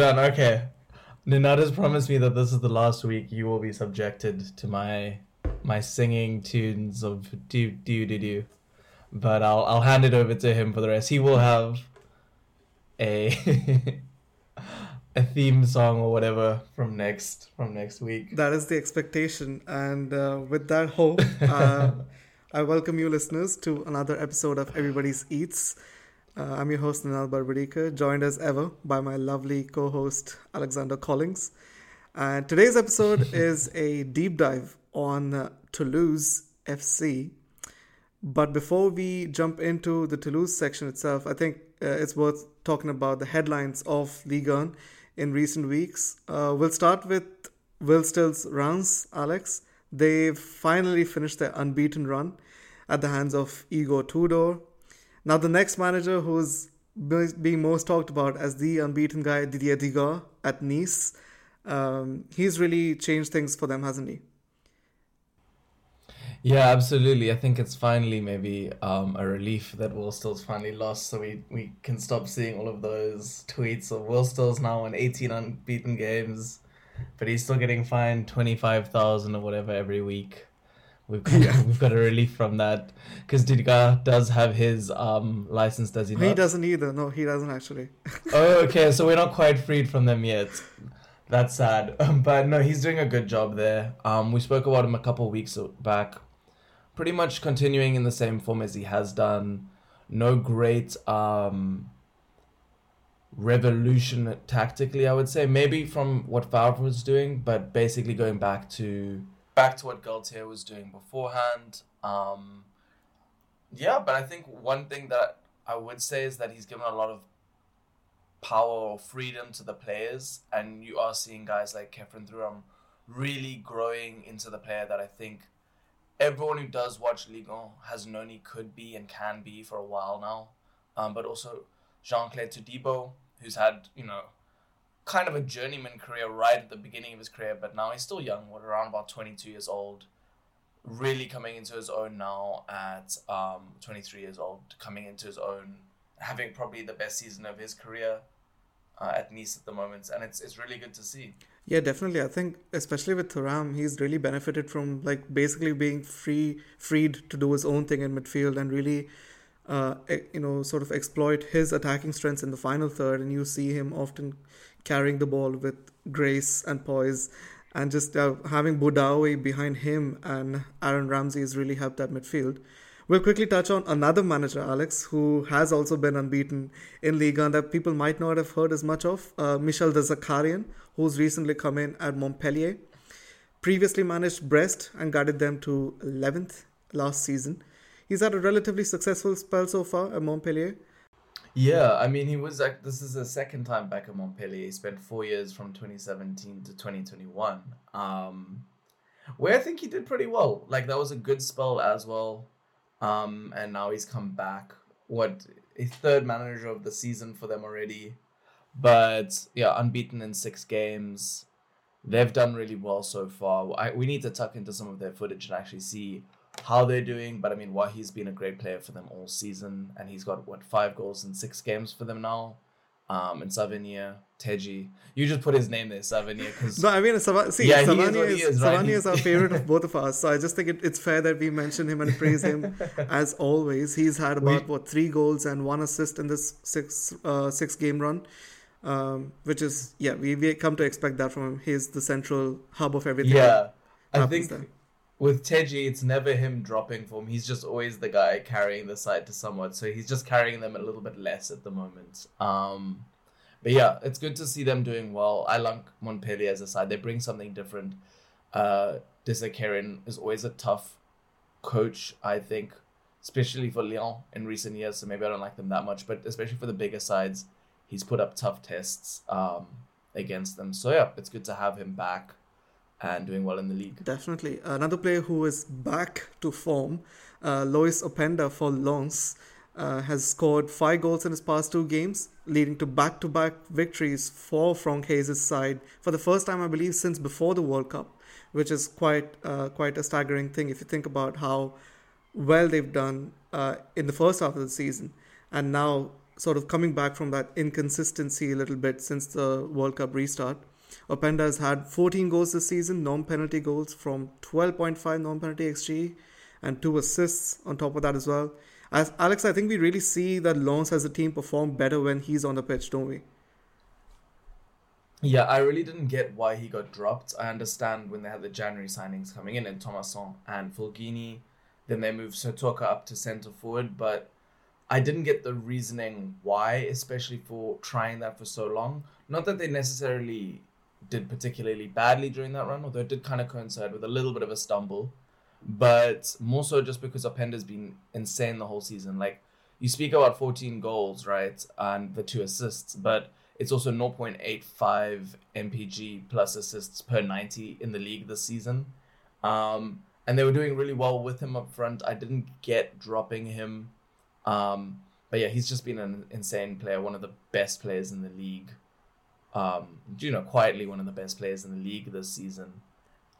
done. Okay, Ninada's promised me that this is the last week you will be subjected to my my singing tunes of do do do do, but I'll I'll hand it over to him for the rest. He will have a a theme song or whatever from next from next week. That is the expectation, and uh, with that hope, uh, I welcome you, listeners, to another episode of Everybody's Eats. Uh, I'm your host Ninad Barbadikar, joined as ever by my lovely co-host Alexander Collings. And today's episode is a deep dive on uh, Toulouse FC. But before we jump into the Toulouse section itself, I think uh, it's worth talking about the headlines of Ligue 1 in recent weeks. Uh, we'll start with Will Still's Reims, Alex. They've finally finished their unbeaten run at the hands of Igor Tudor. Now, the next manager who's being most talked about as the unbeaten guy, Didier Digard at Nice, um, he's really changed things for them, hasn't he? Yeah, absolutely. I think it's finally maybe um, a relief that Will Still's finally lost, so we, we can stop seeing all of those tweets of Will Still's now on 18 unbeaten games, but he's still getting fined 25,000 or whatever every week. We've got, yeah. we've got a relief from that because Didier does have his um, license, does he not? He doesn't either. No, he doesn't actually. oh, okay. So we're not quite freed from them yet. That's sad. but no, he's doing a good job there. Um, we spoke about him a couple weeks back pretty much continuing in the same form as he has done. No great um, revolution tactically, I would say. Maybe from what Favre was doing, but basically going back to back to what Galtier was doing beforehand. Um, yeah, but I think one thing that I would say is that he's given a lot of power or freedom to the players, and you are seeing guys like Khéphren Thuram really growing into the player that I think everyone who does watch Ligue 1 has known he could be and can be for a while now. Um, but also Jean-Clair Todibo, who's had, you know, kind of a journeyman career right at the beginning of his career, but now he's still young, what, around about 22 years old. Really coming into his own now at um, 23 years old, coming into his own, having probably the best season of his career uh, at Nice at the moment, and it's it's really good to see. Yeah, definitely. I think especially with Thuram, he's really benefited from like basically being free, freed to do his own thing in midfield and really, uh, you know, sort of exploit his attacking strengths in the final third. And you see him often carrying the ball with grace and poise, and just uh, having Boudaoui behind him and Aaron Ramsey has really helped that midfield. We'll quickly touch on another manager, Alex, who has also been unbeaten in Liga and that people might not have heard as much of. Uh, Michel Der Zakarian, who's recently come in at Montpellier. Previously managed Brest and guided them to 11th last season. He's had a relatively successful spell so far at Montpellier. Yeah, I mean, he was like, this is the second time back at Montpellier. He spent four years from 2017 to 2021, um, where I think he did pretty well. Like, that was a good spell as well. Um, and now he's come back. What a third manager of the season for them already, but yeah, unbeaten in six games. They've done really well so far. I, we need to tuck into some of their footage and actually see how they're doing. But I mean, Wahi's been a great player for them all season, and he's got what five goals in six games for them now um, and Savanier, Teji. You just put his name there, Savanier, because no, I mean, Sav- see, yeah, Savanier is, is, right? Savanier is our favorite of both of us. So I just think it, it's fair that we mention him and praise him as always. He's had about we, what three goals and one assist in this six uh, six game run. Um, which is yeah, we, we come to expect that from him. He's the central hub of everything. Yeah, I think there with Teji, it's never him dropping form. He's just always the guy carrying the side to someone. So he's just carrying them a little bit less at the moment. Um, but yeah, it's good to see them doing well. I like Montpellier as a side. They bring something different. Uh, Zakarian is always a tough coach, I think, especially for Lyon in recent years. So maybe I don't like them that much, but especially for the bigger sides, he's put up tough tests um, against them. So yeah, it's good to have him back and doing well in the league. Definitely. Another player who is back to form, uh, Lois Openda for Lens, uh, has scored five goals in his past two games, leading to back to back victories for Franck Haise' side for the first time, I believe, since before the World Cup, which is quite, uh, quite a staggering thing if you think about how well they've done uh, in the first half of the season, and now sort of coming back from that inconsistency a little bit since the World Cup restart. Openda has had 14 goals this season, non penalty goals from 12.5 non penalty XG, and two assists on top of that as well. As Alex, I think we really see that Lens as a team perform better when he's on the pitch, don't we? Yeah, I really didn't get why he got dropped. I understand when they had the January signings coming in and Thomasson and Fulgini, then they moved Sotoca up to centre forward, but I didn't get the reasoning why, especially for trying that for so long. Not that they necessarily did particularly badly during that run, although it did kind of coincide with a little bit of a stumble, but more so just because Openda's been insane the whole season. Like you speak about 14 goals, right, and the two assists, but it's also 0.85 NPG plus assists per 90 in the league this season. Um, and they were doing really well with him up front. I didn't get dropping him um, but yeah, he's just been an insane player, one of the best players in the league. Um, you know, quietly one of the best players in the league this season.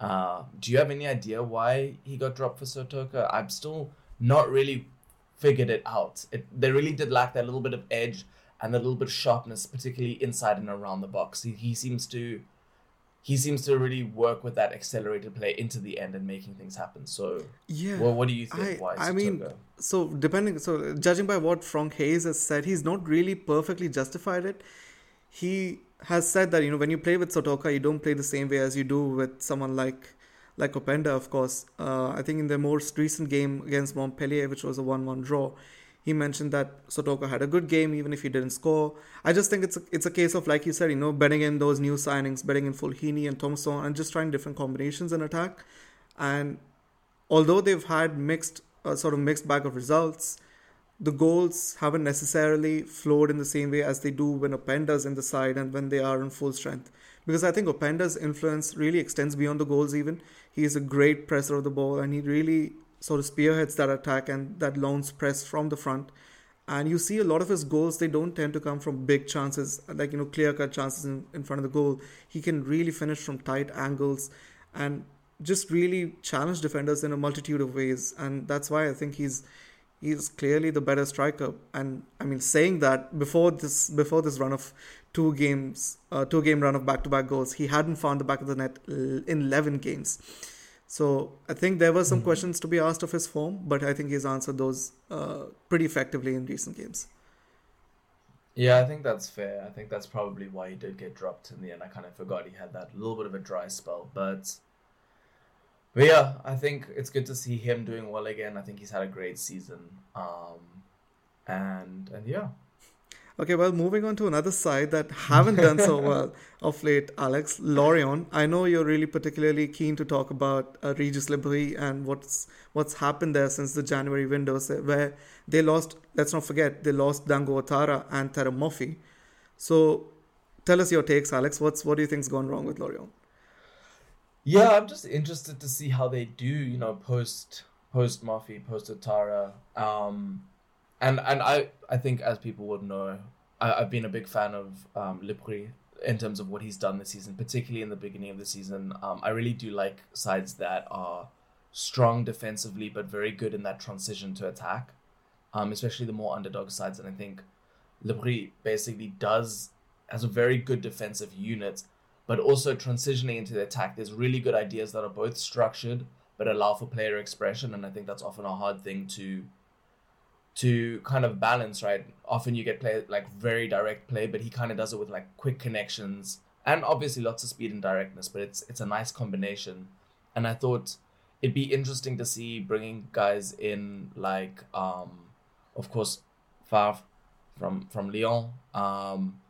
Uh, do you have any idea why he got dropped for Sotoca? I'm still not really figured it out. It, they really did lack that little bit of edge and a little bit of sharpness, particularly inside and around the box. He, he seems to he seems to really work with that accelerated play into the end and making things happen. So yeah, well, what do you think? I, why I mean, so depending, so judging by what Franck Haise has said, he's not really perfectly justified it. He has said that you know when you play with Sotoca, you don't play the same way as you do with someone like like Openda, of course. Uh, I think in the most recent game against Montpellier, which was a one-one draw, he mentioned that Sotoca had a good game even if he didn't score. I just think it's a, it's a case of like you said, you know, betting in those new signings, betting in Fulgini and Thomasson, and just trying different combinations in attack. And although they've had mixed uh, sort of mixed bag of results, the goals haven't necessarily flowed in the same way as they do when Openda's in the side and when they are in full strength. Because I think Openda's influence really extends beyond the goals even. He is a great presser of the ball and he really sort of spearheads that attack and that Lens press from the front. And you see a lot of his goals, they don't tend to come from big chances, like, you know, clear cut chances in, in front of the goal. He can really finish from tight angles and just really challenge defenders in a multitude of ways. And that's why I think he's he's clearly the better striker. And I mean, saying that before this before this run of two games, uh, two game run of back to back goals, he hadn't found the back of the net in 11 games. So I think there were some mm-hmm. questions to be asked of his form, but I think he's answered those uh, pretty effectively in recent games. Yeah, I think that's fair. I think that's probably why he did get dropped in the end. I kind of forgot he had that little bit of a dry spell, but but yeah, I think it's good to see him doing well again. I think he's had a great season, um, and and yeah, Okay, well, moving on to another side that haven't done so well of late, Alex Lorient. I know you're really particularly keen to talk about uh, Regis Le Bris and what's what's happened there since the January windows, where they lost. Let's not forget they lost Dango Ouattara and Terem Moffi. So, tell us your takes, Alex. What's what do you think's gone wrong with Lorient? Yeah, I'm just interested to see how they do. You know, post post Moffi, post Ouattara. Um, and and I I think as people would know, I, have been a big fan of um, Le Bris in terms of what he's done this season, particularly in the beginning of the season. Um, I really do like sides that are strong defensively but very good in that transition to attack, um, especially the more underdog sides. And I think Le Bris basically does has a very good defensive unit, but also transitioning into the attack. There's really good ideas that are both structured but allow for player expression, and I think that's often a hard thing to to kind of balance, right? Often you get play like very direct play, but he kind of does it with like quick connections and obviously lots of speed and directness. But it's it's a nice combination, and I thought it'd be interesting to see bringing guys in like, um, of course, Faivre from from Lyon, um,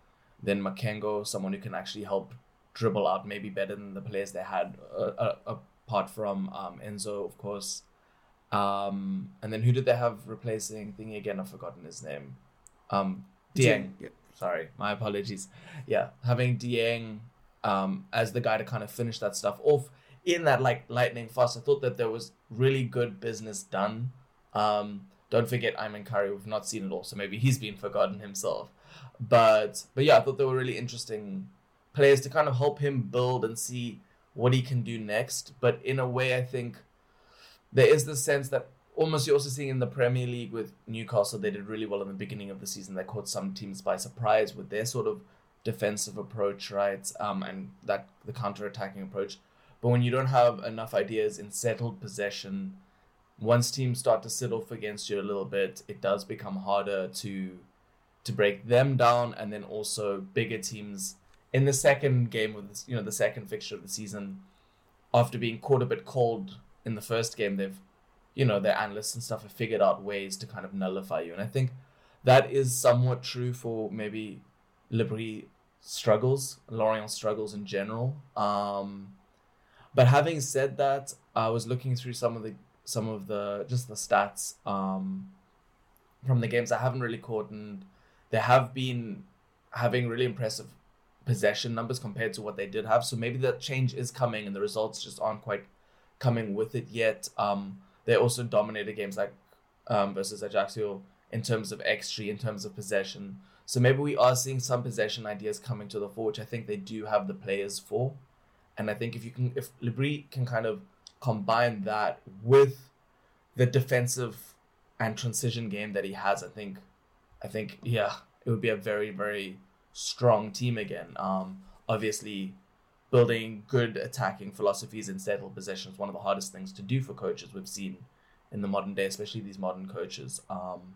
then Makengo, someone who can actually help dribble out maybe better than the players they had, uh, uh, apart from um, Enzo, of course. Um, and then who did they have replacing thingy again? I've forgotten his name. Um, Dieng. Yeah. Sorry, my apologies. Yeah, having Dieng um, as the guy to kind of finish that stuff off in that like lightning fast. I thought that there was really good business done. Um, don't forget Ayman Kari. We've not seen it all, so maybe he's been forgotten himself. But but yeah, I thought they were really interesting players to kind of help him build and see what he can do next. But in a way, I think there is the sense that almost you're also seeing in the Premier League with Newcastle, they did really well in the beginning of the season. They caught some teams by surprise with their sort of defensive approach, right? Um, and that the counter attacking approach. But when you don't have enough ideas in settled possession, once teams start to sit off against you a little bit, it does become harder to to break them down, and then also bigger teams in the second game of this, you know, the second fixture of the season, after being caught a bit cold in the first game, they've, you know, their analysts and stuff have figured out ways to kind of nullify you, and I think that is somewhat true for maybe Le Bris struggles, Lorient struggles in general. Um, but having said that, I was looking through some of the some of the just the stats um, from the games I haven't really caught, and they have been having really impressive possession numbers compared to what they did have. So maybe that change is coming, and the results just aren't quite coming with it yet. Um, they also dominated games like um, versus Ajaccio in terms of XG, in terms of possession. So maybe we are seeing some possession ideas coming to the fore, which I think they do have the players for. And I think if you can, if Le Bris can kind of combine that with the defensive and transition game that he has, I think, I think, yeah, it would be a very, very strong team again. Um, obviously, building good attacking philosophies in settled possession is one of the hardest things to do for coaches. We've seen in the modern day, especially these modern coaches. Um,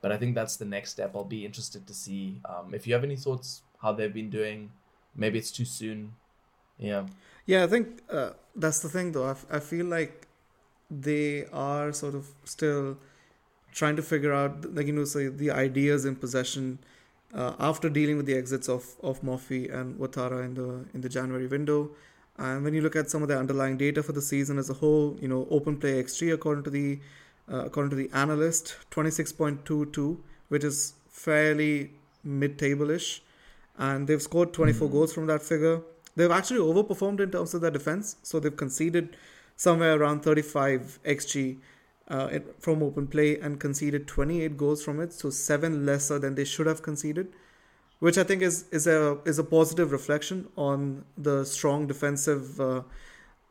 but I think that's the next step. I'll be interested to see um, if you have any thoughts how they've been doing. Maybe it's too soon. Yeah. Yeah, I think uh, that's the thing, though. I, f- I feel like they are sort of still trying to figure out, like you know, say the ideas in possession uh, after dealing with the exits of of Moffi and Ouattara in the in the January window. And when you look at some of the underlying data for the season as a whole, you know, open play XG according to the uh, according to the analyst, 26.22, which is fairly mid-table ish, and they've scored 24 mm-hmm. goals from that figure. They've actually overperformed in terms of their defense, so they've conceded somewhere around 35 xg uh, from open play and conceded 28 goals from it, so seven lesser than they should have conceded, which I think is is a is a positive reflection on the strong defensive uh,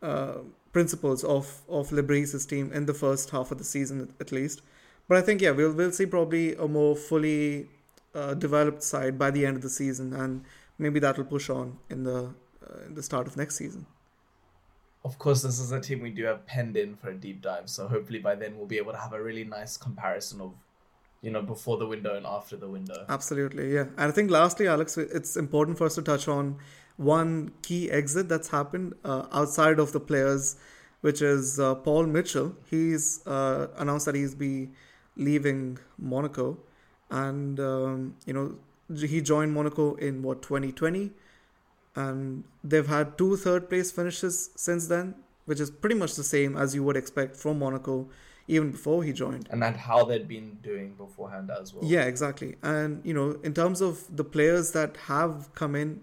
uh, principles of of Le Bris's team in the first half of the season at least. But I think yeah, we'll we'll see probably a more fully uh, developed side by the end of the season, and maybe that will push on in the uh, in the start of next season. Of course, this is a team we do have penned in for a deep dive, so hopefully by then we'll be able to have a really nice comparison of, you know, before the window and after the window. Absolutely, yeah. And I think lastly, Alex, it's important for us to touch on one key exit that's happened uh, outside of the players, which is uh, Paul Mitchell. He's uh, announced that he's be leaving Monaco, and um, you know he joined Monaco in what 2020, and they've had two third place finishes since then, which is pretty much the same as you would expect from Monaco even before he joined. And that how they'd been doing beforehand as well. Yeah, exactly. And you know, in terms of the players that have come in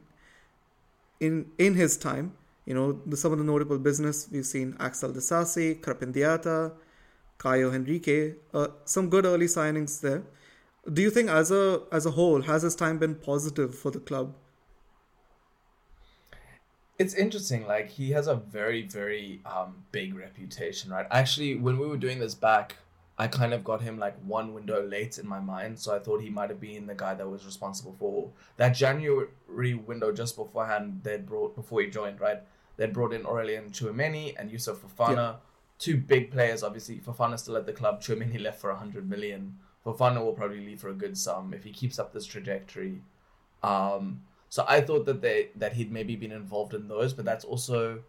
in in his time, you know, the, some of the notable business we've seen Axel Disasi, Krépin Diatta, Caio Henrique, uh, some good early signings there. Do you think, as a as a whole, has his time been positive for the club? It's interesting. Like he has a very very um, big reputation, right? Actually, when we were doing this back I kind of got him like one window late in my mind, so I thought he might have been the guy that was responsible for that January window just beforehand. They'd brought before he joined, right? They'd brought in Aurélien Tchouameni and Youssouf Fofana, yeah. two big players. Obviously, Fofana still at the club. Tchouameni left for hundred million. Fofana will probably leave for a good sum if he keeps up this trajectory. Um, so I thought that they that he'd maybe been involved in those, but that's also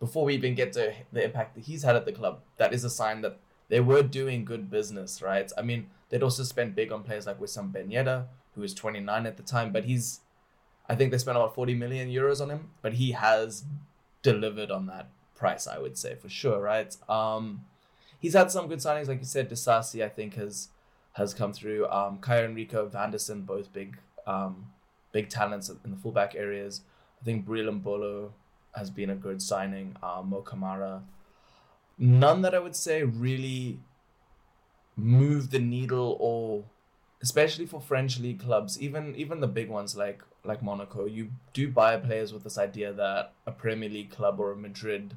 before we even get to the impact that he's had at the club. That is a sign that they were doing good business, right? I mean, they'd also spent big on players like Wissam Ben Yedder, who was 29 at the time, but he's, I think they spent about 40 million euros on him, but he has delivered on that price, I would say, for sure, right? Um, he's had some good signings, like you said, Disasi, I think, has has come through. Um, Caio Henrique, Vanderson, both big um, big talents in the fullback areas. I think Breel Embolo has been a good signing. Uh, Mo Kamara none that I would say really move the needle or especially for French league clubs, even even the big ones like like Monaco, you do buy players with this idea that a Premier League club or a Madrid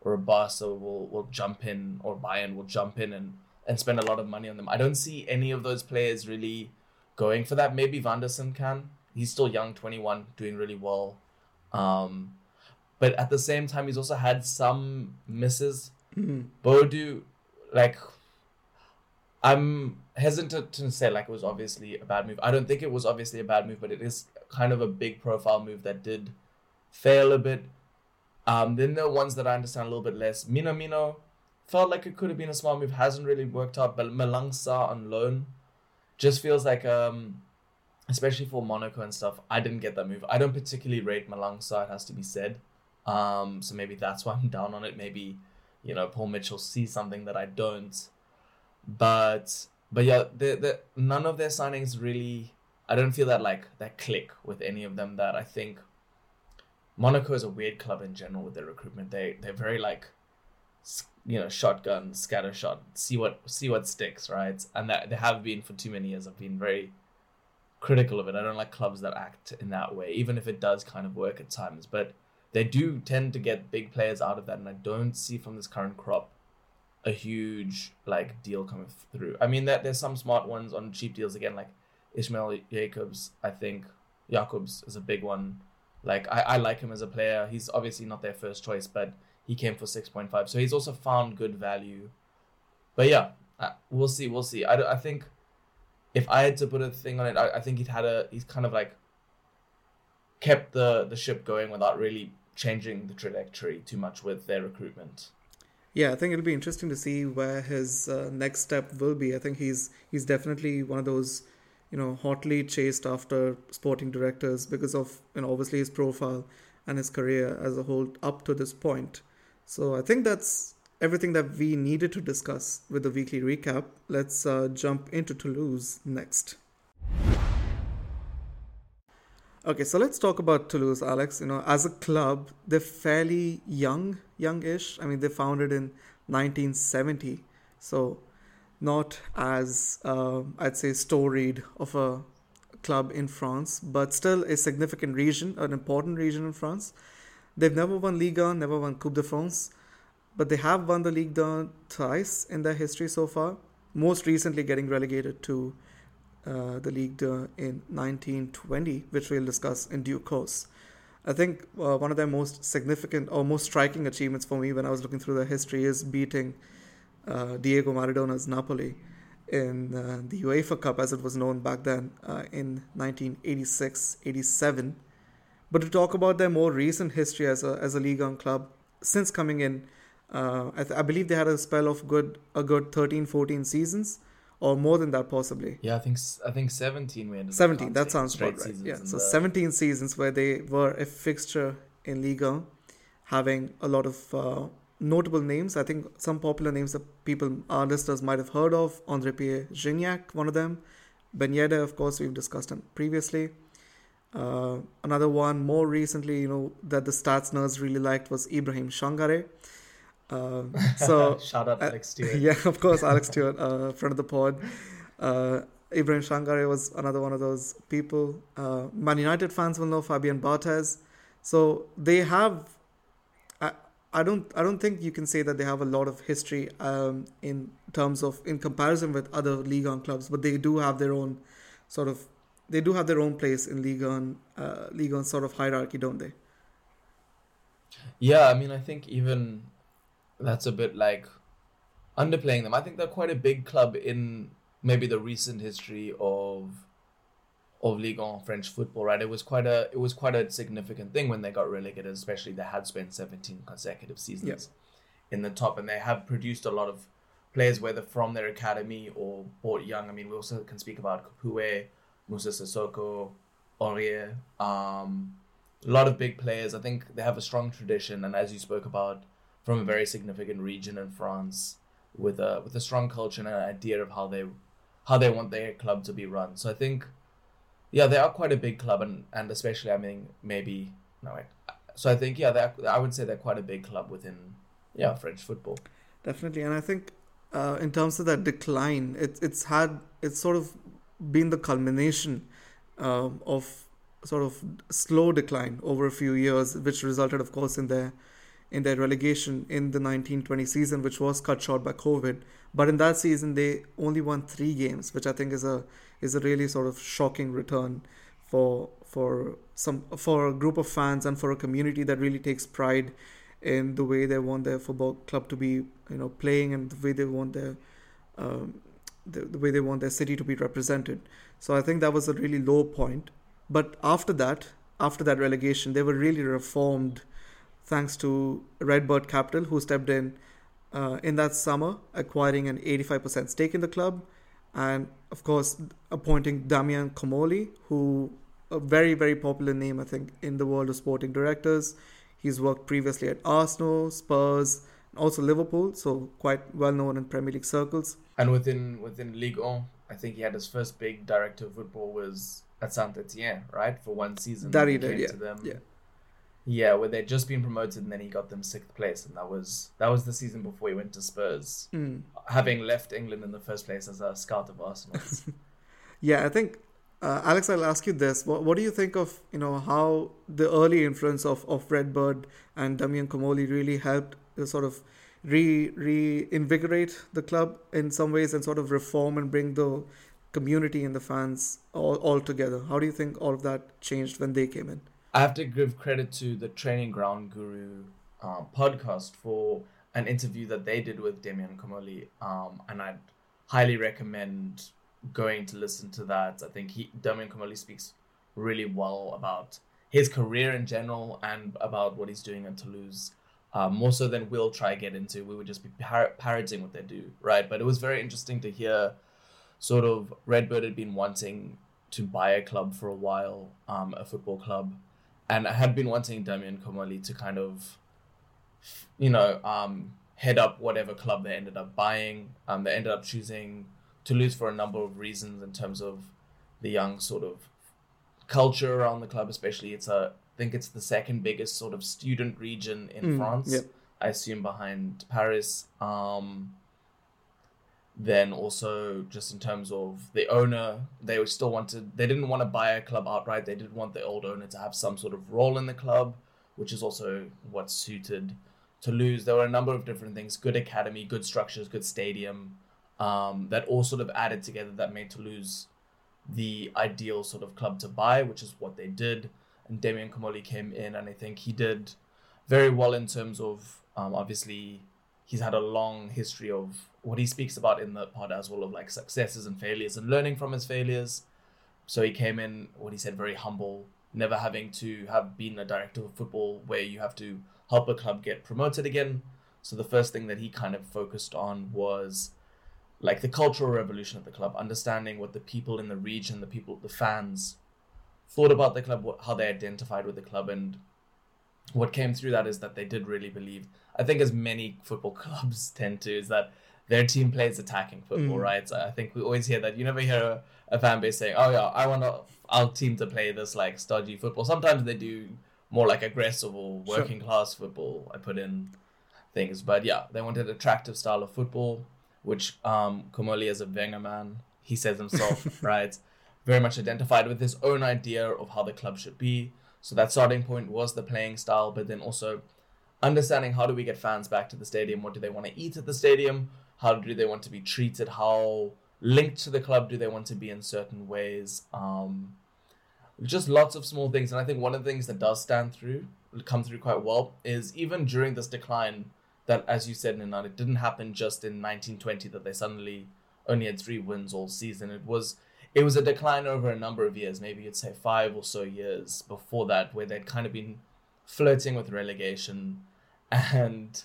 or a Barca will will jump in or Bayern will jump in and and spend a lot of money on them. I don't see any of those players really going for that. Maybe Van der can. He's still young, 21, doing really well. Um, but at the same time, he's also had some misses. Mm. Boadu, like, I'm hesitant to say like it was obviously a bad move. I don't think it was obviously a bad move, but it is kind of a big profile move that did fail a bit. Um, then the ones that I understand a little bit less. Minamino felt like it could have been a small move, hasn't really worked out. But Malang on loan just feels like um, especially for Monaco and stuff. I didn't get that move. I don't particularly rate Malang Sarr. It has to be said. Um, so maybe that's why I'm down on it. Maybe you know Paul Mitchell sees something that I don't. But but yeah, the the none of their signings really. I don't feel that like that click with any of them. That I think Monaco is a weird club in general with their recruitment. They they're very like you know shotgun scatter shot see what see what sticks right and that they have been for too many years i've been very critical of it. I don't like clubs that act in that way even if it does kind of work at times. But they do tend to get big players out of that and i don't see from this current crop a huge like deal coming through. I mean that there's some smart ones on cheap deals again like Ismail Jakobs i think. Jakobs is a big one. Like I, I like him as a player. He's obviously not their first choice but he came for 6.5 so he's also found good value. But yeah uh, we'll see we'll see. I, I think if i had to put a thing on it I, I think he'd had a he's kind of like kept the the ship going without really changing the trajectory too much with their recruitment. Yeah i think it'll be interesting to see where his uh, next step will be. I think he's he's definitely one of those you know hotly chased after sporting directors because of you know obviously his profile and his career as a whole up to this point. So I think that's everything that we needed to discuss with the weekly recap. Let's uh, jump into Toulouse next. Okay, so let's talk about Toulouse, Alex. You know, as a club, they're fairly young, youngish. I mean, they founded in 1970, so not as uh, I'd say storied of a club in France, but still a significant region, an important region in France. They've never won Liga, never won Coupe de France, but they have won the league 1 twice in their history so far. Most recently, getting relegated to uh, the league in 1920, which we'll discuss in due course. I think uh, one of their most significant or most striking achievements for me when I was looking through their history is beating uh, Diego Maradona's Napoli in uh, the UEFA Cup, as it was known back then, uh, in 1986 87 but to talk about their more recent history as a as a Ligue 1 club since coming in, uh, I, th- I, believe they had a spell of good a good 13, 14 seasons, or more than that possibly. Yeah, I think I think seventeen. We ended 17. That sounds about right. Yeah, so the... seventeen seasons where they were a fixture in Liga, having a lot of uh, notable names. I think some popular names that people, our listeners, might have heard of. Andre Pierre Gignac, one of them. Ben Yedder, of course, we've discussed him previously. Uh, another one more recently, you know, that the stats nerds really liked was Ibrahim Sangare. Uh, so shout out uh, Alex Stewart. Yeah, of course, Alex Stewart, uh, friend of the pod. Uh, Ibrahim Sangare was another one of those people. Uh, Man United fans will know Fabien Barthez. So they have. I, I don't. I don't think you can say that they have a lot of history um, in terms of in comparison with other league 1 clubs, but they do have their own sort of they do have their own place in league 1, uh, Ligue 1 sort of hierarchy, don't they? Yeah, I mean, I think even that's a bit like underplaying them. I think they're quite a big club in maybe the recent history of of Ligue 1 French football, right? It was quite a it was quite a significant thing when they got relegated, especially they had spent 17 consecutive seasons in the top and they have produced a lot of players whether from their academy or bought young. I mean, we also can speak about Capoue, Moussa Sissoko, Aurier, um, a lot of big players. I think they have a strong tradition, and as you spoke about, from a very significant region in France, with a with a strong culture and an idea of how they how they want their club to be run. So I think, yeah, they are quite a big club, and and especially I mean maybe no wait. So I think yeah, I would say they're quite a big club within yeah French football. Definitely, and I think uh, in terms of that decline, it's it's had it's sort of been the culmination um, of sort of slow decline over a few years, which resulted, of course, in their in their relegation in the 1920 season, which was cut short by COVID. But in that season, they only won three games, which I think is a is a really sort of shocking return for for some for a group of fans and for a community that really takes pride in the way they want their football club to be, you know, playing and the way they want their um, the, the way they want their city to be represented. So I think that was a really low point. But after that, after that relegation, they were really reformed thanks to Redbird Capital, who stepped in uh, in that summer, acquiring an 85% stake in the club, and of course, appointing Damien Comolli, who a very, very popular name, I think, in the world of sporting directors. He's worked previously at Arsenal, Spurs, also Liverpool, so quite well known in Premier League circles. And within within Ligue 1, I think he had his first big director of football was at Saint Etienne, right? For one season. That he did, yeah. Them, yeah. Yeah, where they'd just been promoted and then he got them sixth place, and that was that was the season before he went to Spurs, mm. having left England in the first place as a scout of Arsenal. yeah, I think uh, Alex, I'll ask you this: what, what do you think of you know how the early influence of of Redbird and Damien Comolli really helped uh, sort of re reinvigorate the club in some ways and sort of reform and bring the community and the fans all, all together. How do you think all of that changed when they came in? I have to give credit to the Training Ground Guru uh, podcast for an interview that they did with Damien Comolli, um, and I'd highly recommend going to listen to that. I think he Damien Comolli speaks really well about his career in general and about what he's doing in Toulouse. Um, more so than we'll try get into. We would just be par- parroting what they do, right? But it was very interesting to hear sort of Redbird had been wanting to buy a club for a while, um, a football club, and I had been wanting Damien Comolli to kind of, you know, um, head up whatever club they ended up buying. Um, they ended up choosing Toulouse for a number of reasons in terms of the young sort of culture around the club, especially it's a I think it's the second biggest sort of student region in mm, France. Yep. I assume behind Paris. Um, then also just in terms of the owner, they still wanted they didn't want to buy a club outright. They did want the old owner to have some sort of role in the club, which is also what suited Toulouse. There were a number of different things: good academy, good structures, good stadium, um, that all sort of added together that made Toulouse the ideal sort of club to buy, which is what they did. And damien Comolli came in, and I think he did very well in terms of um, obviously he's had a long history of what he speaks about in the pod as well of like successes and failures and learning from his failures. So he came in, what he said, very humble, never having to have been a director of football where you have to help a club get promoted again. So the first thing that he kind of focused on was like the cultural revolution of the club, understanding what the people in the region, the people, the fans thought about the club, what, how they identified with the club, and what came through that is that they did really believe. I think as many football clubs tend to is that their team plays attacking football, mm. right? So I think we always hear that. You never hear a, a fan base saying, "Oh yeah, I want our team to play this like stodgy football." Sometimes they do more like aggressive or working sure. class football. I put in things, but yeah, they wanted attractive style of football, which um, Comolli as a Wenger man, he says himself, right, very much identified with his own idea of how the club should be. So that starting point was the playing style, but then also understanding how do we get fans back to the stadium? What do they want to eat at the stadium? How do they want to be treated? How linked to the club do they want to be in certain ways? Um, just lots of small things. And I think one of the things that does stand through, come through quite well, is even during this decline, that as you said, Ninad, it didn't happen just in 1920 that they suddenly only had three wins all season. It was it was a decline over a number of years, maybe you'd say five or so years before that, where they'd kind of been flirting with relegation and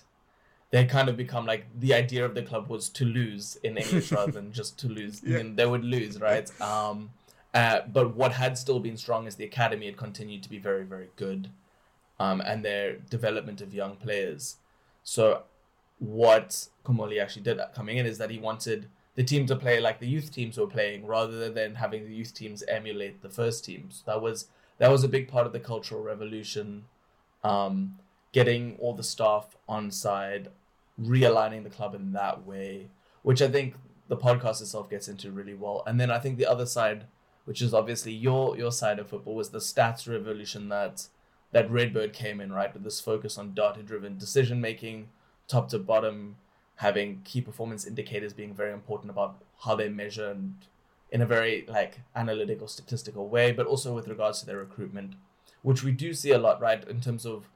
they kind of become like the idea of the club was to lose in English rather than just to lose. Yeah. I mean, they would lose, right? Um, uh, but what had still been strong is the academy had continued to be very, very good, um, and their development of young players. So, what Comolli actually did coming in is that he wanted the team to play like the youth teams were playing, rather than having the youth teams emulate the first teams. That was that was a big part of the cultural revolution. Um, getting all the staff on side, realigning the club in that way, which I think the podcast itself gets into really well. And then I think the other side, which is obviously your your side of football, was the stats revolution that that Redbird came in, right, with this focus on data driven decision making, top to bottom, having key performance indicators being very important about how they measure and in a very like analytical statistical way, but also with regards to their recruitment, which we do see a lot, right, in terms of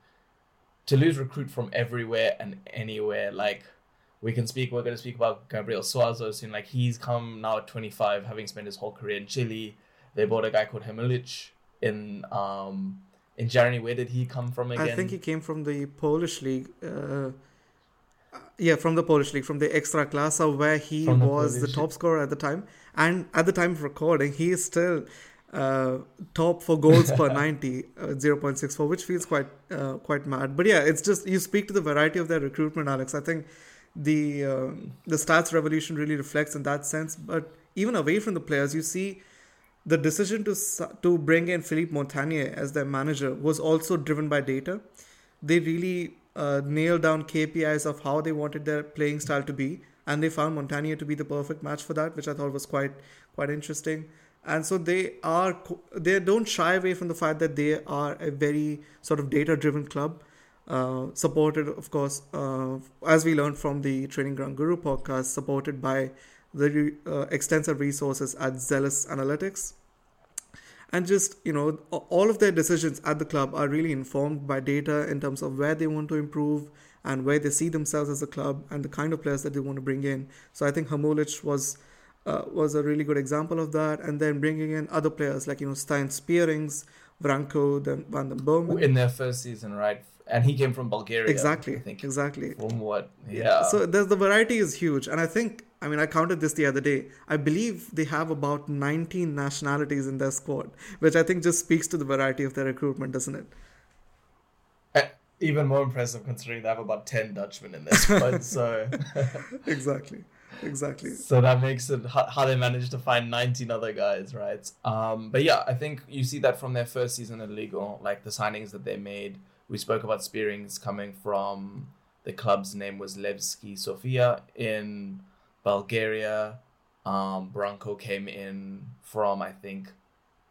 Toulouse recruit from everywhere and anywhere. Like we can speak, we're going to speak about Gabriel Suazo soon. Like he's come now at 25, having spent his whole career in Chile. They bought a guy called Hamulic in um in January. Where did he come from again? I think he came from the Polish league. Uh, yeah, from the Polish league, from the Extra Ekstraklasa, where he the was Polish the top scorer at the time. And at the time of recording, he is still uh, top for goals per 90, uh, 0.64, which feels quite uh, quite mad. But yeah, it's just you speak to the variety of their recruitment, Alex. I think the uh, the stats revolution really reflects in that sense. But even away from the players, you see the decision to to bring in Philippe Montanier as their manager was also driven by data. They really uh, nailed down KPIs of how they wanted their playing style to be, and they found Montanier to be the perfect match for that, which I thought was quite quite interesting. And so they are they don't shy away from the fact that they are a very sort of data driven club. Uh, supported, of course, uh, as we learned from the Training Ground Guru podcast, supported by the uh, extensive resources at Zealous Analytics. And just, you know, all of their decisions at the club are really informed by data in terms of where they want to improve and where they see themselves as a club and the kind of players that they want to bring in. So I think Hamulic was uh, was a really good example of that. And then bringing in other players like, you know, Stijn Spierings, Branco, then Van den Boomen. In their first season, right? and he came from Bulgaria. Exactly. I think. Exactly. From what? Yeah. So there's the variety is huge, and I think I mean I counted this the other day. I believe they have about 19 nationalities in their squad, which I think just speaks to the variety of their recruitment, doesn't it? Uh, even more impressive considering they have about 10 Dutchmen in their squad. so exactly. Exactly. So that makes it how they managed to find 19 other guys, right? Um, but yeah, I think you see that from their first season in 1, like the signings that they made we spoke about Spierings coming from the club's name was Levski Sofia in Bulgaria. Um, Branco came in from I think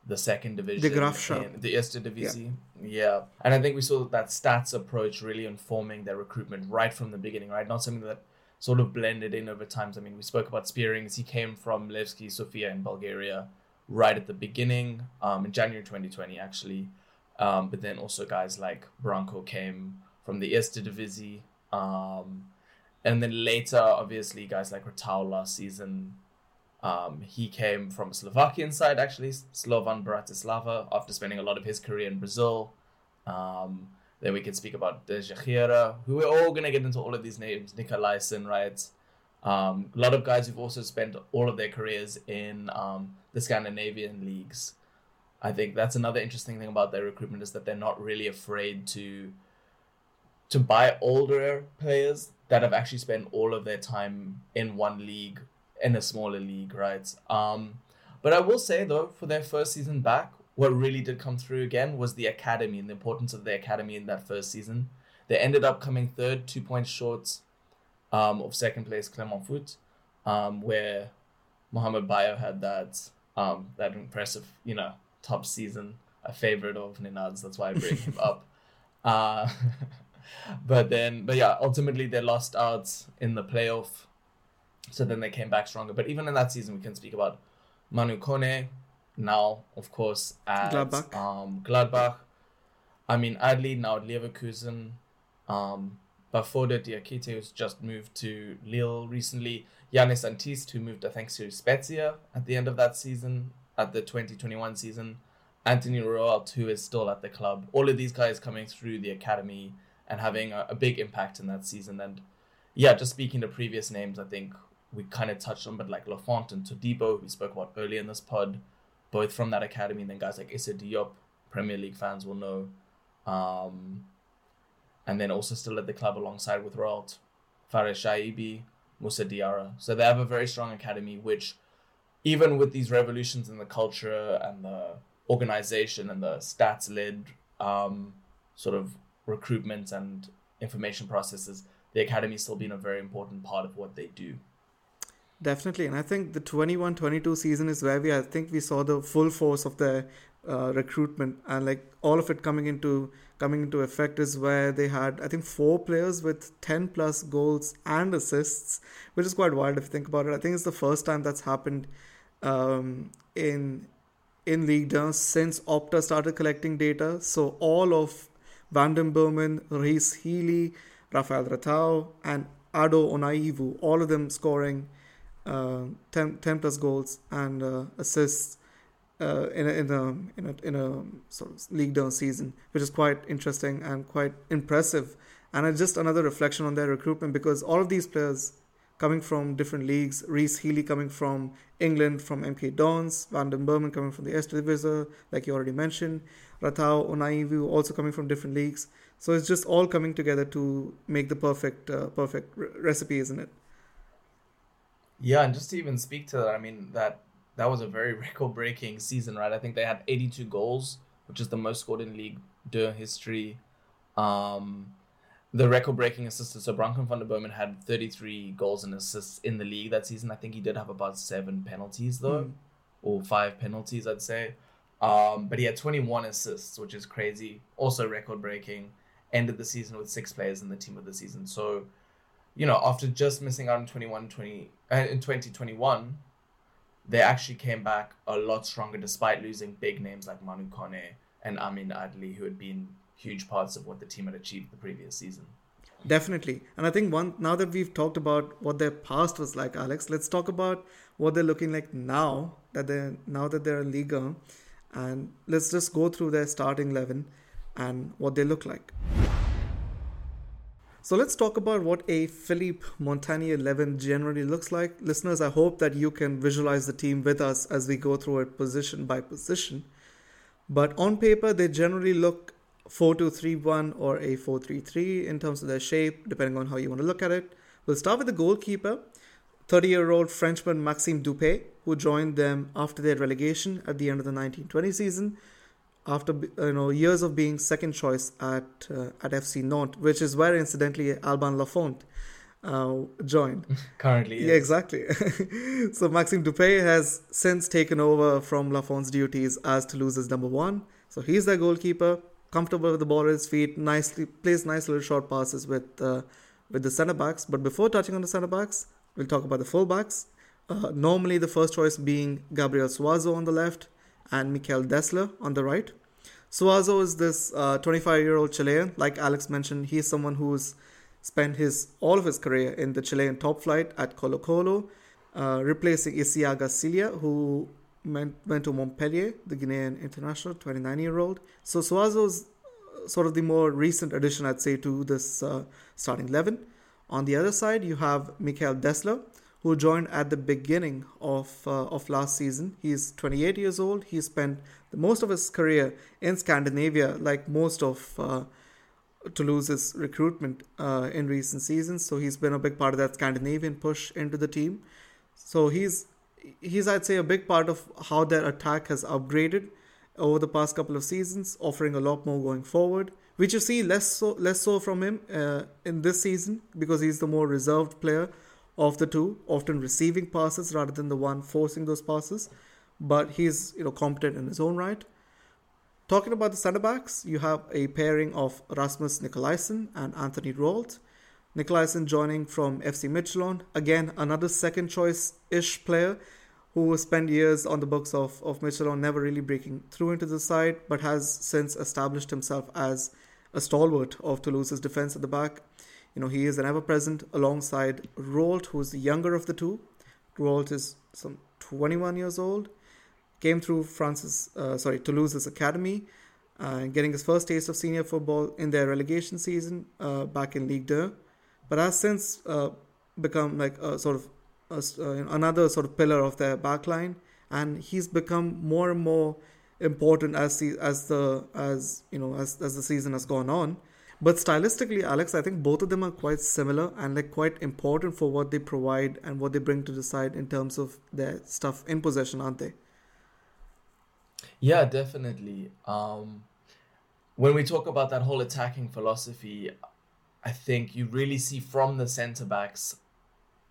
the second division, the Graafschap, the Eerste Divisie. Yeah. yeah, and I think we saw that stats approach really informing their recruitment right from the beginning, right? Not something that sort of blended in over times. I mean, we spoke about Spierings. He came from Levski Sofia in Bulgaria right at the beginning, um, in January 2020, actually. Um, but then also guys like Branco came from the Eerste Divisie. Um, and then later, obviously, guys like Ratao last season. Um, he came from a Slovakian side, actually, Slovan Bratislava, after spending a lot of his career in Brazil. Um, then we can speak about Dejaegere, who we're all going to get into all of these names. Nikolaisen, right? Um, a lot of guys who've also spent all of their careers in um, the Scandinavian leagues. I think that's another interesting thing about their recruitment is that they're not really afraid to to buy older players that have actually spent all of their time in one league in a smaller league, right? Um, but I will say though, for their first season back, what really did come through again was the academy and the importance of the academy in that first season. They ended up coming third, two points short um, of second place Clermont Foot, um, where Mohamed Bayo had that um, that impressive, you know, top season, a favorite of Ninad's. That's why I bring him up. Uh, but then, but yeah, ultimately they lost out in the playoff. So then they came back stronger. But even in that season, we can speak about Manu Kone, now, of course, at Gladbach. Um, Gladbach. I mean, Adli, now at Leverkusen. Um, Bafode Diakite, who's just moved to Lille recently. Janis Antiste, who moved, I think, to Spezia at the end of that season at the 2021 season, Anthony Rouault, who is still at the club. All of these guys coming through the academy and having a, a big impact in that season. And yeah, just speaking to previous names, I think we kind of touched on, but like Lafont and Todibo, we spoke about earlier in this pod, both from that academy, and then guys like Issa Diop, Premier League fans will know. Um, and then also still at the club alongside with Rouault, Fares Chaibi, Moussa Diarra. So they have a very strong academy, which even with these revolutions in the culture and the organization and the stats led um, sort of recruitment and information processes, the academy still been a very important part of what they do. Definitely, and I think the 21-22 season is where we I think we saw the full force of the uh, recruitment and like all of it coming into coming into effect is where they had I think four players with 10 plus goals and assists, which is quite wild if you think about it. I think it's the first time that's happened um, in in League One since Opta started collecting data. So all of Van den Boomen, Rhys Healey, Rafael Ratao, and Ado Onaiwu, all of them scoring uh, 10, 10 plus goals and uh, assists uh, in a, in a in a in a sort of league down season, which is quite interesting and quite impressive. And it's just another reflection on their recruitment because all of these players coming from different leagues, Rhys Healey coming from England from MK Dons, Van den Boomen coming from the Eredivisie, like you already mentioned, Leitão Onaiwu also coming from different leagues. So it's just all coming together to make the perfect uh, perfect re- recipe, isn't it? Yeah, and just to even speak to that, I mean that that was a very record breaking season, right? I think they had 82 goals, which is the most scored in League Two history. Um, the record breaking assist, so Branco van den Boomen had 33 goals and assists in the league that season. I think he did have about seven penalties, though, mm. or five penalties, I'd say. Um, but he had 21 assists, which is crazy. Also record breaking. Ended the season with six players in the team of the season. So, you know, after just missing out in 21, 20, uh, in 2021, they actually came back a lot stronger despite losing big names like Manu Kone and Amine Adli, who had been huge parts of what the team had achieved the previous season. Definitely. And I think one now that we've talked about what their past was like, Alex, let's talk about what they're looking like now that they're now that they're in Liga. And let's just go through their starting eleven and what they look like. So let's talk about what a Philippe Montanier 11 generally looks like. Listeners, I hope that you can visualize the team with us as we go through it position by position. But on paper, they generally look 4 2 3 1 or a 4 3 3 in terms of their shape, depending on how you want to look at it. We'll start with the goalkeeper, 30 year old Frenchman Maxime Dupé, who joined them after their relegation at the end of the 1920 season after you know years of being second choice at uh, at FC Nantes, which is where incidentally Alban Lafont uh, joined. Currently, yes. yeah, exactly. so Maxime Dupé has since taken over from Lafont's duties as Toulouse's number one. So he's their goalkeeper, comfortable with the ball at his feet, nicely plays nice little short passes with uh, with the centre backs. But before touching on the centre backs, we'll talk about the full backs. Uh, normally, the first choice being Gabriel Suazo on the left and Mikkel Desler on the right. Suazo is this 25 uh, year old Chilean. Like Alex mentioned, he's someone who's spent his all of his career in the Chilean top flight at Colo Colo, uh, replacing Issiaga Sylla, who went, went to Montpellier, the Guinean international, 29 year old. So Suazo's sort of the more recent addition, I'd say, to this uh, starting 11. On the other side, you have Mikkel Desler, who joined at the beginning of uh, of last season. He's 28 years old. He spent the most of his career in Scandinavia, like most of uh, Toulouse's recruitment uh, in recent seasons. So he's been a big part of that Scandinavian push into the team. So he's he's I'd say a big part of how their attack has upgraded over the past couple of seasons, offering a lot more going forward. Which you see less so less so from him uh, in this season because he's the more reserved player of the two, often receiving passes rather than the one forcing those passes. But he's you know competent in his own right. Talking about the centre backs, you have a pairing of Rasmus Nicolaisen and Anthony Rouault. Nicolaisen joining from FC Midtjylland, again another second choice ish player who spent years on the books of, of Midtjylland, never really breaking through into the side, but has since established himself as a stalwart of Toulouse's defense at the back. You know, he is an ever present alongside Rouault, who's the younger of the two. Rouault is some 21 years old. Came through France's, uh, sorry, Toulouse's academy, uh, getting his first taste of senior football in their relegation season uh, back in Ligue 2, but has since uh, become like a sort of a, uh, another sort of pillar of their backline, and he's become more and more important as the as the as you know as as the season has gone on. But stylistically, Alex, I think both of them are quite similar and like quite important for what they provide and what they bring to the side in terms of their stuff in possession, aren't they? Yeah, definitely. Um, when we talk about that whole attacking philosophy, I think you really see from the centre backs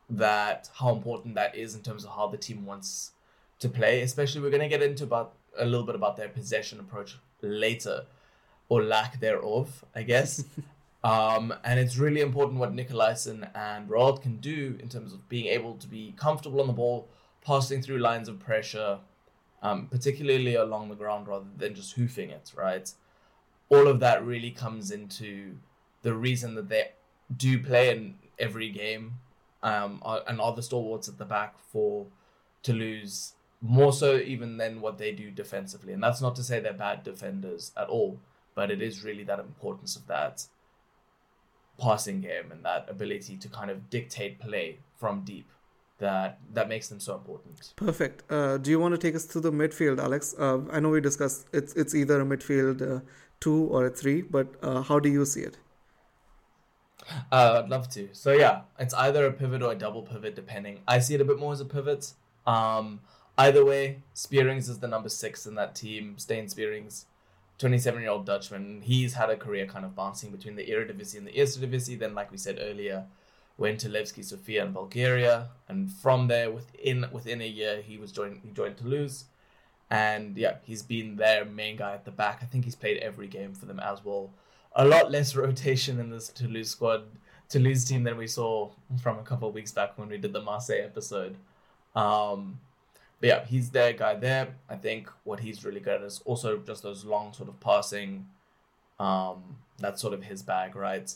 that how important that is in terms of how the team wants to play. Especially, we're going to get into about a little bit about their possession approach later, or lack thereof, I guess. um, and it's really important what Nicolaisen and Rouault can do in terms of being able to be comfortable on the ball, passing through lines of pressure, um, particularly along the ground rather than just hoofing it, right? All of that really comes into the reason that they do play in every game um, and are the stalwarts at the back for Toulouse more so even than what they do defensively. And that's not to say they're bad defenders at all, but it is really that importance of that passing game and that ability to kind of dictate play from deep that that makes them so important. Perfect. Uh, do you want to take us through the midfield, Alex? Uh, I know we discussed it's it's either a midfield uh, two or a three, but uh, how do you see it? Uh, I'd love to. So yeah, it's either a pivot or a double pivot, depending. I see it a bit more as a pivot. Um, either way, Spierings is the number six in that team. Stijn Spierings, 27 year old Dutchman. He's had a career kind of bouncing between the Eredivisie and the Eerste Divisie. Then, like we said earlier, went to Levski Sofia in Bulgaria, and from there, within within a year, he was joined he joined Toulouse, and yeah, he's been their main guy at the back. I think he's played every game for them as well a lot less rotation in this Toulouse squad, Toulouse team than we saw from a couple of weeks back when we did the Marseille episode. Um, but yeah, he's their guy there. I think what he's really good at is also just those long sort of passing. Um, that's sort of his bag, right?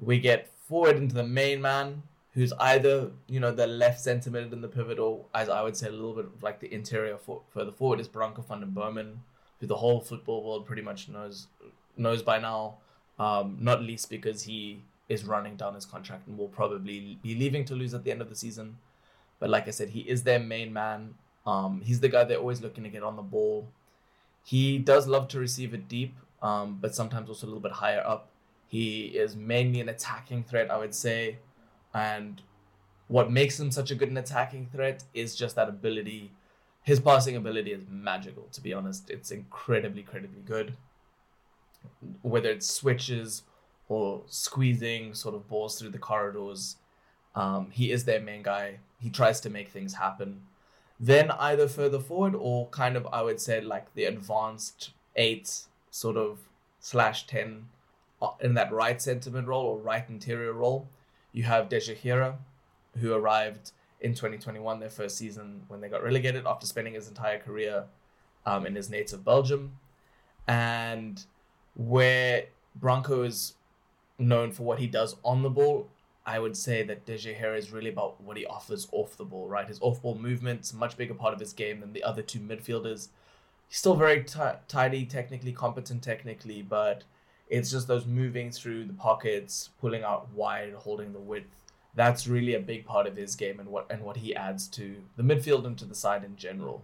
We get forward into the main man, who's either you know the left centre mid in the pivot, or as I would say, a little bit like the interior for, further forward is Branco van den Boomen, who the whole football world pretty much knows knows by now um, not least because he is running down his contract and will probably be leaving Toulouse at the end of the season. But like I said, he is their main man. Um, he's the guy they're always looking to get on the ball. He does love to receive it deep, um, but sometimes also a little bit higher up. He is mainly an attacking threat, I would say. And what makes him such a good an attacking threat is just that ability. His passing ability is magical, to be honest. It's incredibly, incredibly good whether it's switches or squeezing sort of balls through the corridors. Um, he is their main guy. He tries to make things happen. Then either further forward or kind of I would say like the advanced eight sort of slash ten uh, in that right sentiment role or right interior role. You have Dejaegere, who arrived in 2021, their first season when they got relegated after spending his entire career um, in his native Belgium. And where Branco is known for what he does on the ball, I would say that Dejaegere is really about what he offers off the ball, right? His off ball movement's much bigger part of his game than the other two midfielders. He's still very t- tidy, technically, competent technically, but it's just those moving through the pockets, pulling out wide, holding the width. That's really a big part of his game and what and what he adds to the midfield and to the side in general.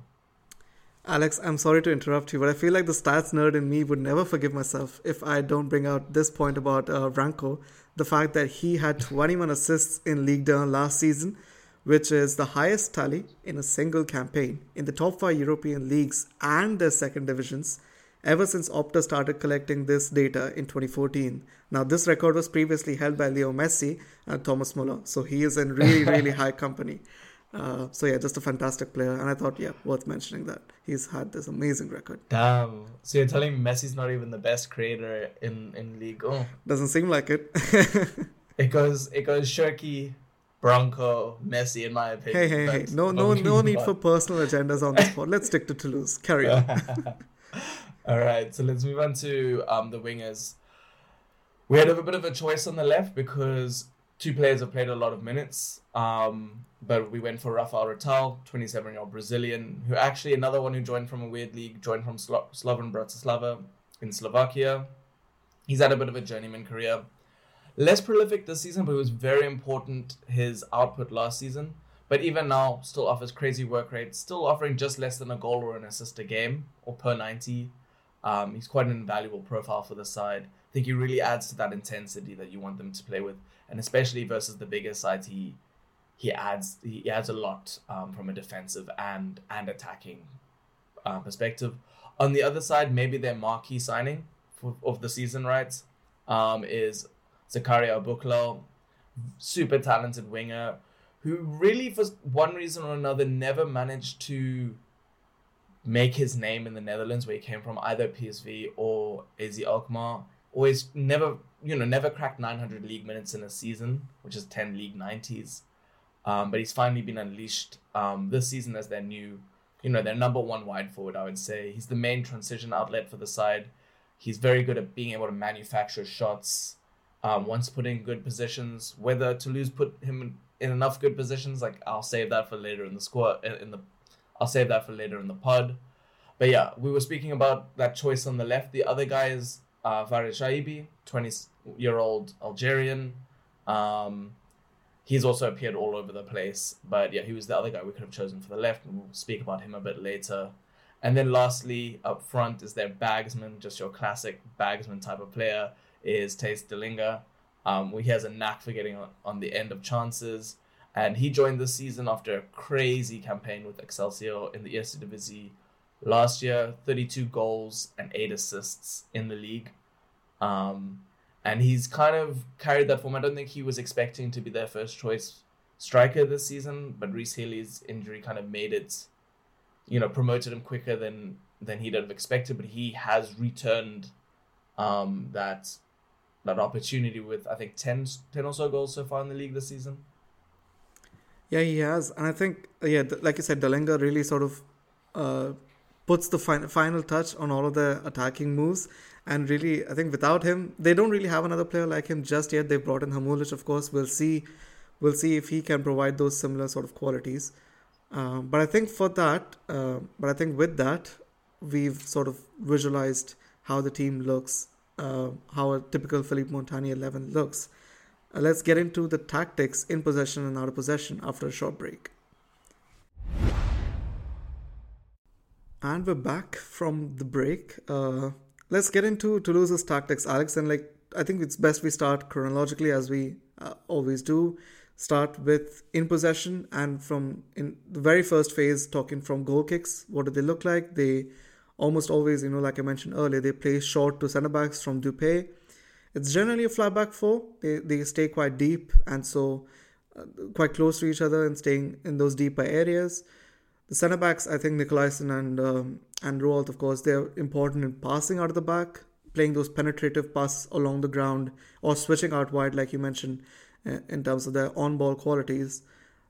Alex, I'm sorry to interrupt you, but I feel like the stats nerd in me would never forgive myself if I don't bring out this point about uh. The fact that he had 21 assists in Ligue 1 last season, which is the highest tally in a single campaign in the top five European leagues and their second divisions ever since Opta started collecting this data in 2014. Now, this record was previously held by Leo Messi and Thomas Muller, so he is in really, really high company. Uh, so yeah, just a fantastic player, and I thought, yeah, worth mentioning that he's had this amazing record. Damn! So you're telling me Messi's not even the best creator in in league? Oh, doesn't seem like it. it goes it goes Cherki, Branco, Messi, in my opinion. Hey, hey, hey! No, no, no need for personal agendas on this one. Let's stick to Toulouse. Carry on. All right, so let's move on to um the wingers. We had a bit of a choice on the left because two players have played a lot of minutes. Um, but we went for Rafael Ratao, 27 year old Brazilian, who actually another one who joined from a weird league, joined from Slo- Slovan Bratislava in Slovakia. He's had a bit of a journeyman career. Less prolific this season, but it was very important his output last season. But even now, still offers crazy work rate, still offering just less than a goal or an assist a game or per 90. Um, he's quite an invaluable profile for the side. I think he really adds to that intensity that you want them to play with, and especially versus the bigger sides, he he adds he adds a lot um, from a defensive and and attacking uh, perspective. On the other side, maybe their marquee signing for, of the season, right, um, is Zakaria Aboukhlal, super talented winger, who really for one reason or another never managed to make his name in the Netherlands, where he came from, either PSV or AZ Alkmaar. Always never, you know, never cracked 900 league minutes in a season, which is 10 league 90s. Um, but he's finally been unleashed um, this season as their new, you know, their number one wide forward. I would say he's the main transition outlet for the side. He's very good at being able to manufacture shots. Um, once put in good positions, whether Toulouse put him in, enough good positions, like I'll save that for later in the squad. In the, I'll save that for later in the pod. But yeah, we were speaking about that choice on the left. The other guy is uh, Fares Chaibi, 20 year old Algerian. Um, he's also appeared all over the place. But yeah, he was the other guy we could have chosen for the left, and we'll speak about him a bit later. And then lastly, up front is their bagsman, just your classic bagsman type of player, is Thijs Dallinga. Um, he has a knack for getting on, on the end of chances. And he joined this season after a crazy campaign with Excelsior in the Eerste Divisie last year 32 goals and 8 assists in the league. Um, and he's kind of carried that form. I don't think he was expecting to be their first choice striker this season, but Rhys Healey's injury kind of made it, you know, promoted him quicker than than he'd have expected. But he has returned um, that that opportunity with I think 10, 10 or so goals so far in the league this season. Yeah, he has, and I think yeah, like you said, Dallinga really sort of uh, puts the fin- final touch on all of the attacking moves. And really, I think without him, they don't really have another player like him just yet. They've brought in Hamulic, of course. We'll see, we'll see if he can provide those similar sort of qualities. Uh, but I think for that, uh, but I think with that, we've sort of visualized how the team looks, uh, how a typical Philippe Montanier 11 looks. Uh, let's get into the tactics in possession and out of possession after a short break. And we're back from the break. Uh, let's get into Toulouse's tactics, Alex. And like, I think it's best we start chronologically as we uh, always do. Start with in possession, and from in the very first phase, talking from goal kicks. What do they look like? They almost always, you know, like I mentioned earlier, they play short to centre backs from Dupé. It's generally a flat back four. They they stay quite deep and so uh, quite close to each other and staying in those deeper areas. The centre backs, I think Nicolaisen and um, and Rouault, of course, they're important in passing out of the back, playing those penetrative passes along the ground, or switching out wide, like you mentioned, uh, in terms of their on-ball qualities.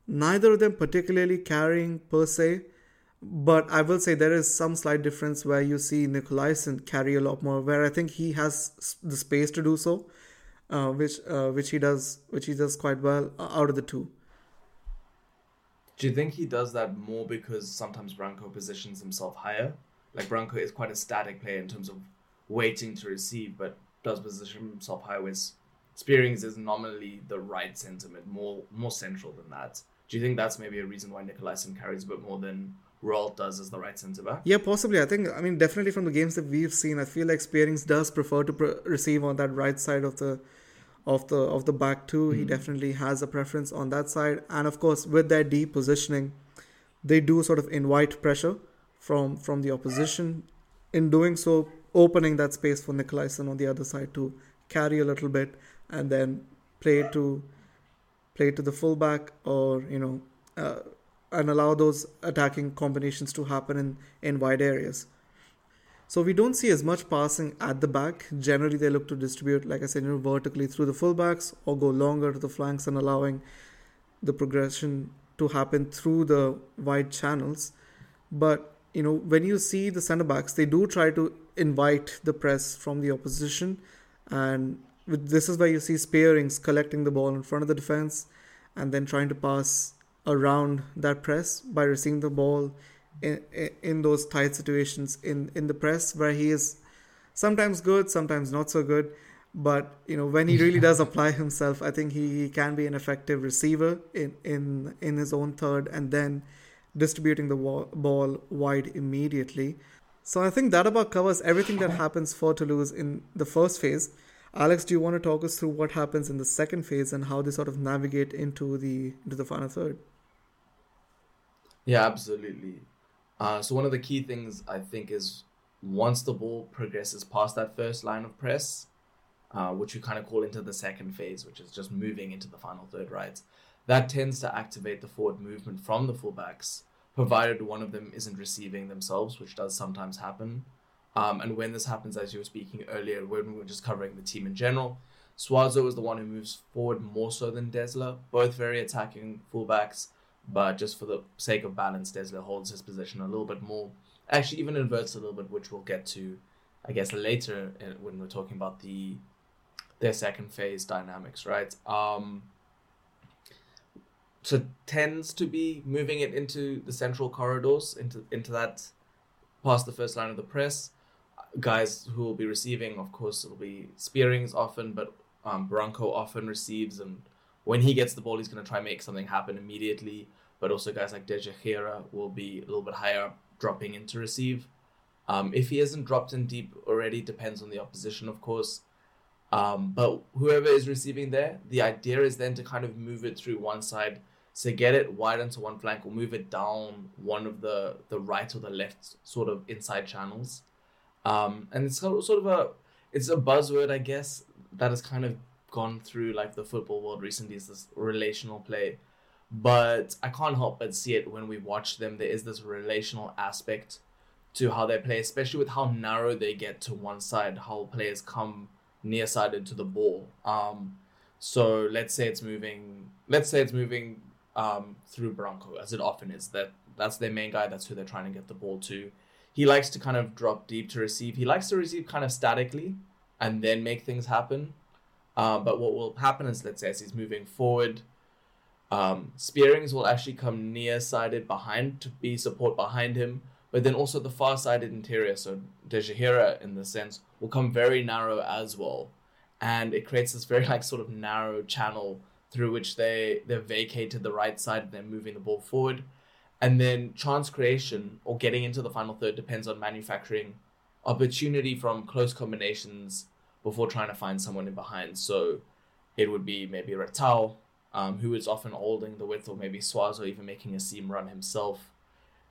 Neither of them particularly carrying per se, but I will say there is some slight difference where you see Nicolaisen carry a lot more, where I think he has the space to do so, uh, which uh, which he does which he does quite well uh, out of the two. Do you think he does that more because sometimes Branco positions himself higher? Like Branco is quite a static player in terms of waiting to receive, but does position himself higher. Whereas Spierings is nominally the right sentiment, more more central than that. Do you think that's maybe a reason why Nicolaisen carries a bit more than Rouault does as the right centre back? Yeah, possibly. I think, I mean, definitely from the games that we've seen, I feel like Spierings does prefer to pre- receive on that right side of the of the of the back too. Mm-hmm. He definitely has a preference on that side, and of course with their deep positioning, they do sort of invite pressure from from the opposition. In doing so, opening that space for Nicolaisen on the other side to carry a little bit and then play to play to the fullback or you know uh, and allow those attacking combinations to happen in in wide areas. So we don't see as much passing at the back. Generally, they look to distribute, like I said, you know, vertically through the fullbacks or go longer to the flanks and allowing the progression to happen through the wide channels. But you know, when you see the centre backs, they do try to invite the press from the opposition, and this is where you see Spierings collecting the ball in front of the defense, and then trying to pass around that press by receiving the ball in, in those tight situations in, in the press where he is sometimes good, sometimes not so good. But you know when he really does apply himself, I think he, he can be an effective receiver in, in in his own third and then distributing the ball wide immediately. So I think that about covers everything that happens for Toulouse in the first phase. Alex, do you want to talk us through what happens in the second phase and how they sort of navigate into the into the final third? Yeah, absolutely. Uh, so one of the key things I think is once the ball progresses past that first line of press, uh, which we kind of call into the second phase, which is just moving into the final third, right? That tends to activate the forward movement from the fullbacks, provided one of them isn't receiving themselves, which does sometimes happen. Um, and when this happens, as you were speaking earlier, when we were just covering the team in general, Suazo is the one who moves forward more so than Desler. Both very attacking fullbacks, but just for the sake of balance, Desler holds his position a little bit more. Actually, even inverts a little bit, which we'll get to, I guess, later when we're talking about the their second phase dynamics, right? Um, so tends to be moving it into the central corridors, into into that past the first line of the press. Guys who will be receiving, of course, it'll be Spierings often, but um, Branco often receives, and when he gets the ball, he's going to try and make something happen immediately. But also, guys like Dejaegere will be a little bit higher, dropping in to receive. Um, if he hasn't dropped in deep already, depends on the opposition, of course. Um, but whoever is receiving there, the idea is then to kind of move it through one side So get it wide into one flank or move it down one of the the right or the left sort of inside channels. Um, and it's sort of a it's a buzzword, I guess, that has kind of gone through like the football world recently is this relational play. But I can't help but see it when we watch them. There is this relational aspect to how they play, especially with how narrow they get to one side, how players come nearsighted to the ball. Um, so let's say it's moving. Let's say it's moving um, through Branco, as it often is. That that's their main guy. That's who they're trying to get the ball to. He likes to kind of drop deep to receive. He likes to receive kind of statically and then make things happen. Um, but what will happen is, let's say, as he's moving forward, um, Spierings will actually come near-sided behind to be support behind him, but then also the far-sided interior, so Dejaegere in the sense, will come very narrow as well, and it creates this very like sort of narrow channel through which they they vacated the right side and they're moving the ball forward. And then chance creation or getting into the final third depends on manufacturing opportunity from close combinations before trying to find someone in behind. So it would be maybe Ratao, um, who is often holding the width, or maybe Suazo even making a seam run himself.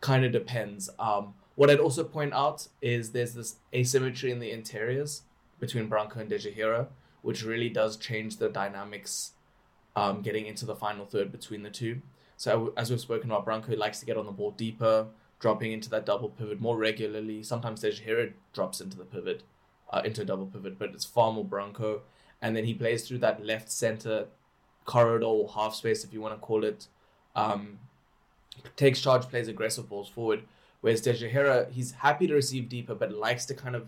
Kind of depends. Um, what I'd also point out is there's this asymmetry in the interiors between Branco and Dejaegere, which really does change the dynamics um, getting into the final third between the two. So as we've spoken about, Branco likes to get on the ball deeper, dropping into that double pivot more regularly. Sometimes Dejaegere drops into the pivot, uh, into a double pivot, but it's far more Branco. And then he plays through that left center corridor or half space, if you want to call it. Um, takes charge, plays aggressive balls forward. Whereas De he's happy to receive deeper, but likes to kind of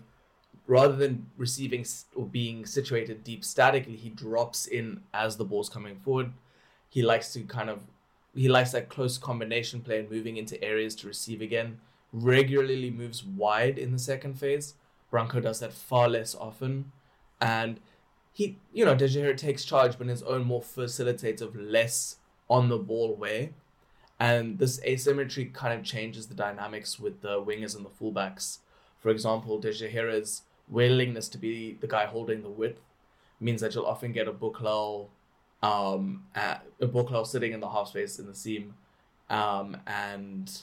rather than receiving or being situated deep statically, he drops in as the ball's coming forward. He likes to kind of he likes that close combination play and moving into areas to receive again. Regularly moves wide in the second phase. Branco does that far less often, and he you know Dejaegere takes charge, but in his own more facilitative, less on the ball way. And this asymmetry kind of changes the dynamics with the wingers and the fullbacks. For example, Dejaegere's willingness to be the guy holding the width means that you'll often get Aboukhlal, um, at, Aboukhlal sitting in the half space in the seam, um, and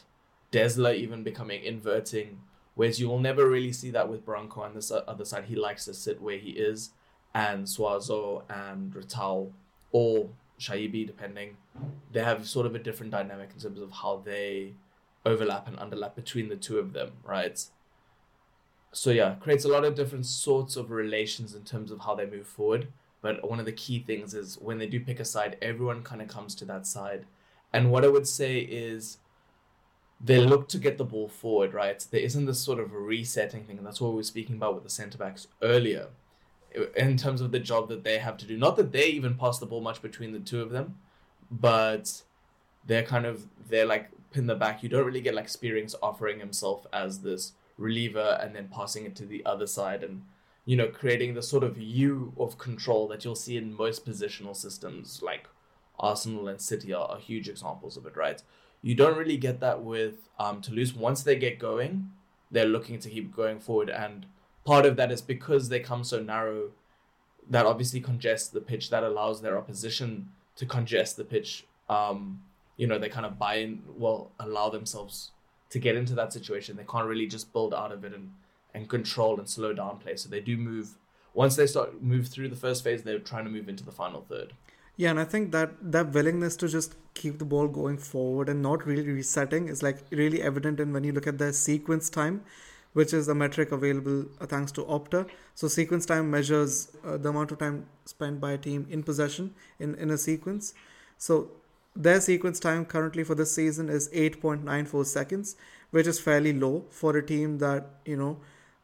Desler even becoming inverting, whereas you will never really see that with Branco on this other side. He likes to sit where he is, and Suazo and Ratao, or Chaibi, depending, they have sort of a different dynamic in terms of how they overlap and underlap between the two of them, right? so yeah, creates a lot of different sorts of relations in terms of how they move forward. But one of the key things is when they do pick a side, everyone kind of comes to that side. And what I would say is they look to get the ball forward, right? There isn't this sort of resetting thing. And that's what we were speaking about with the centre backs earlier in terms of the job that they have to do. Not that they even pass the ball much between the two of them, but they're kind of, they're like pin the back. You don't really get like Spierings offering himself as this reliever and then passing it to the other side and you know creating the sort of U of control that you'll see in most positional systems like Arsenal and City are, are huge examples of it, right? You don't really get that with um, Toulouse. Once they get going, they're looking to keep going forward, and part of that is because they come so narrow. That obviously congests the pitch. That allows their opposition to congest the pitch. Um, you know, they kind of buy in, well, allow themselves to get into that situation. They can't really just build out of it and, and control and slow down play. So they do move once they start move through the first phase, they're trying to move into the final third. Yeah, and I think that that willingness to just keep the ball going forward and not really resetting is like really evident in when you look at the sequence time, which is the metric available uh, thanks to Opta. So sequence time measures uh, the amount of time spent by a team in possession in, in a sequence. So their sequence time currently for this season is 8.94 seconds, which is fairly low for a team that, you know,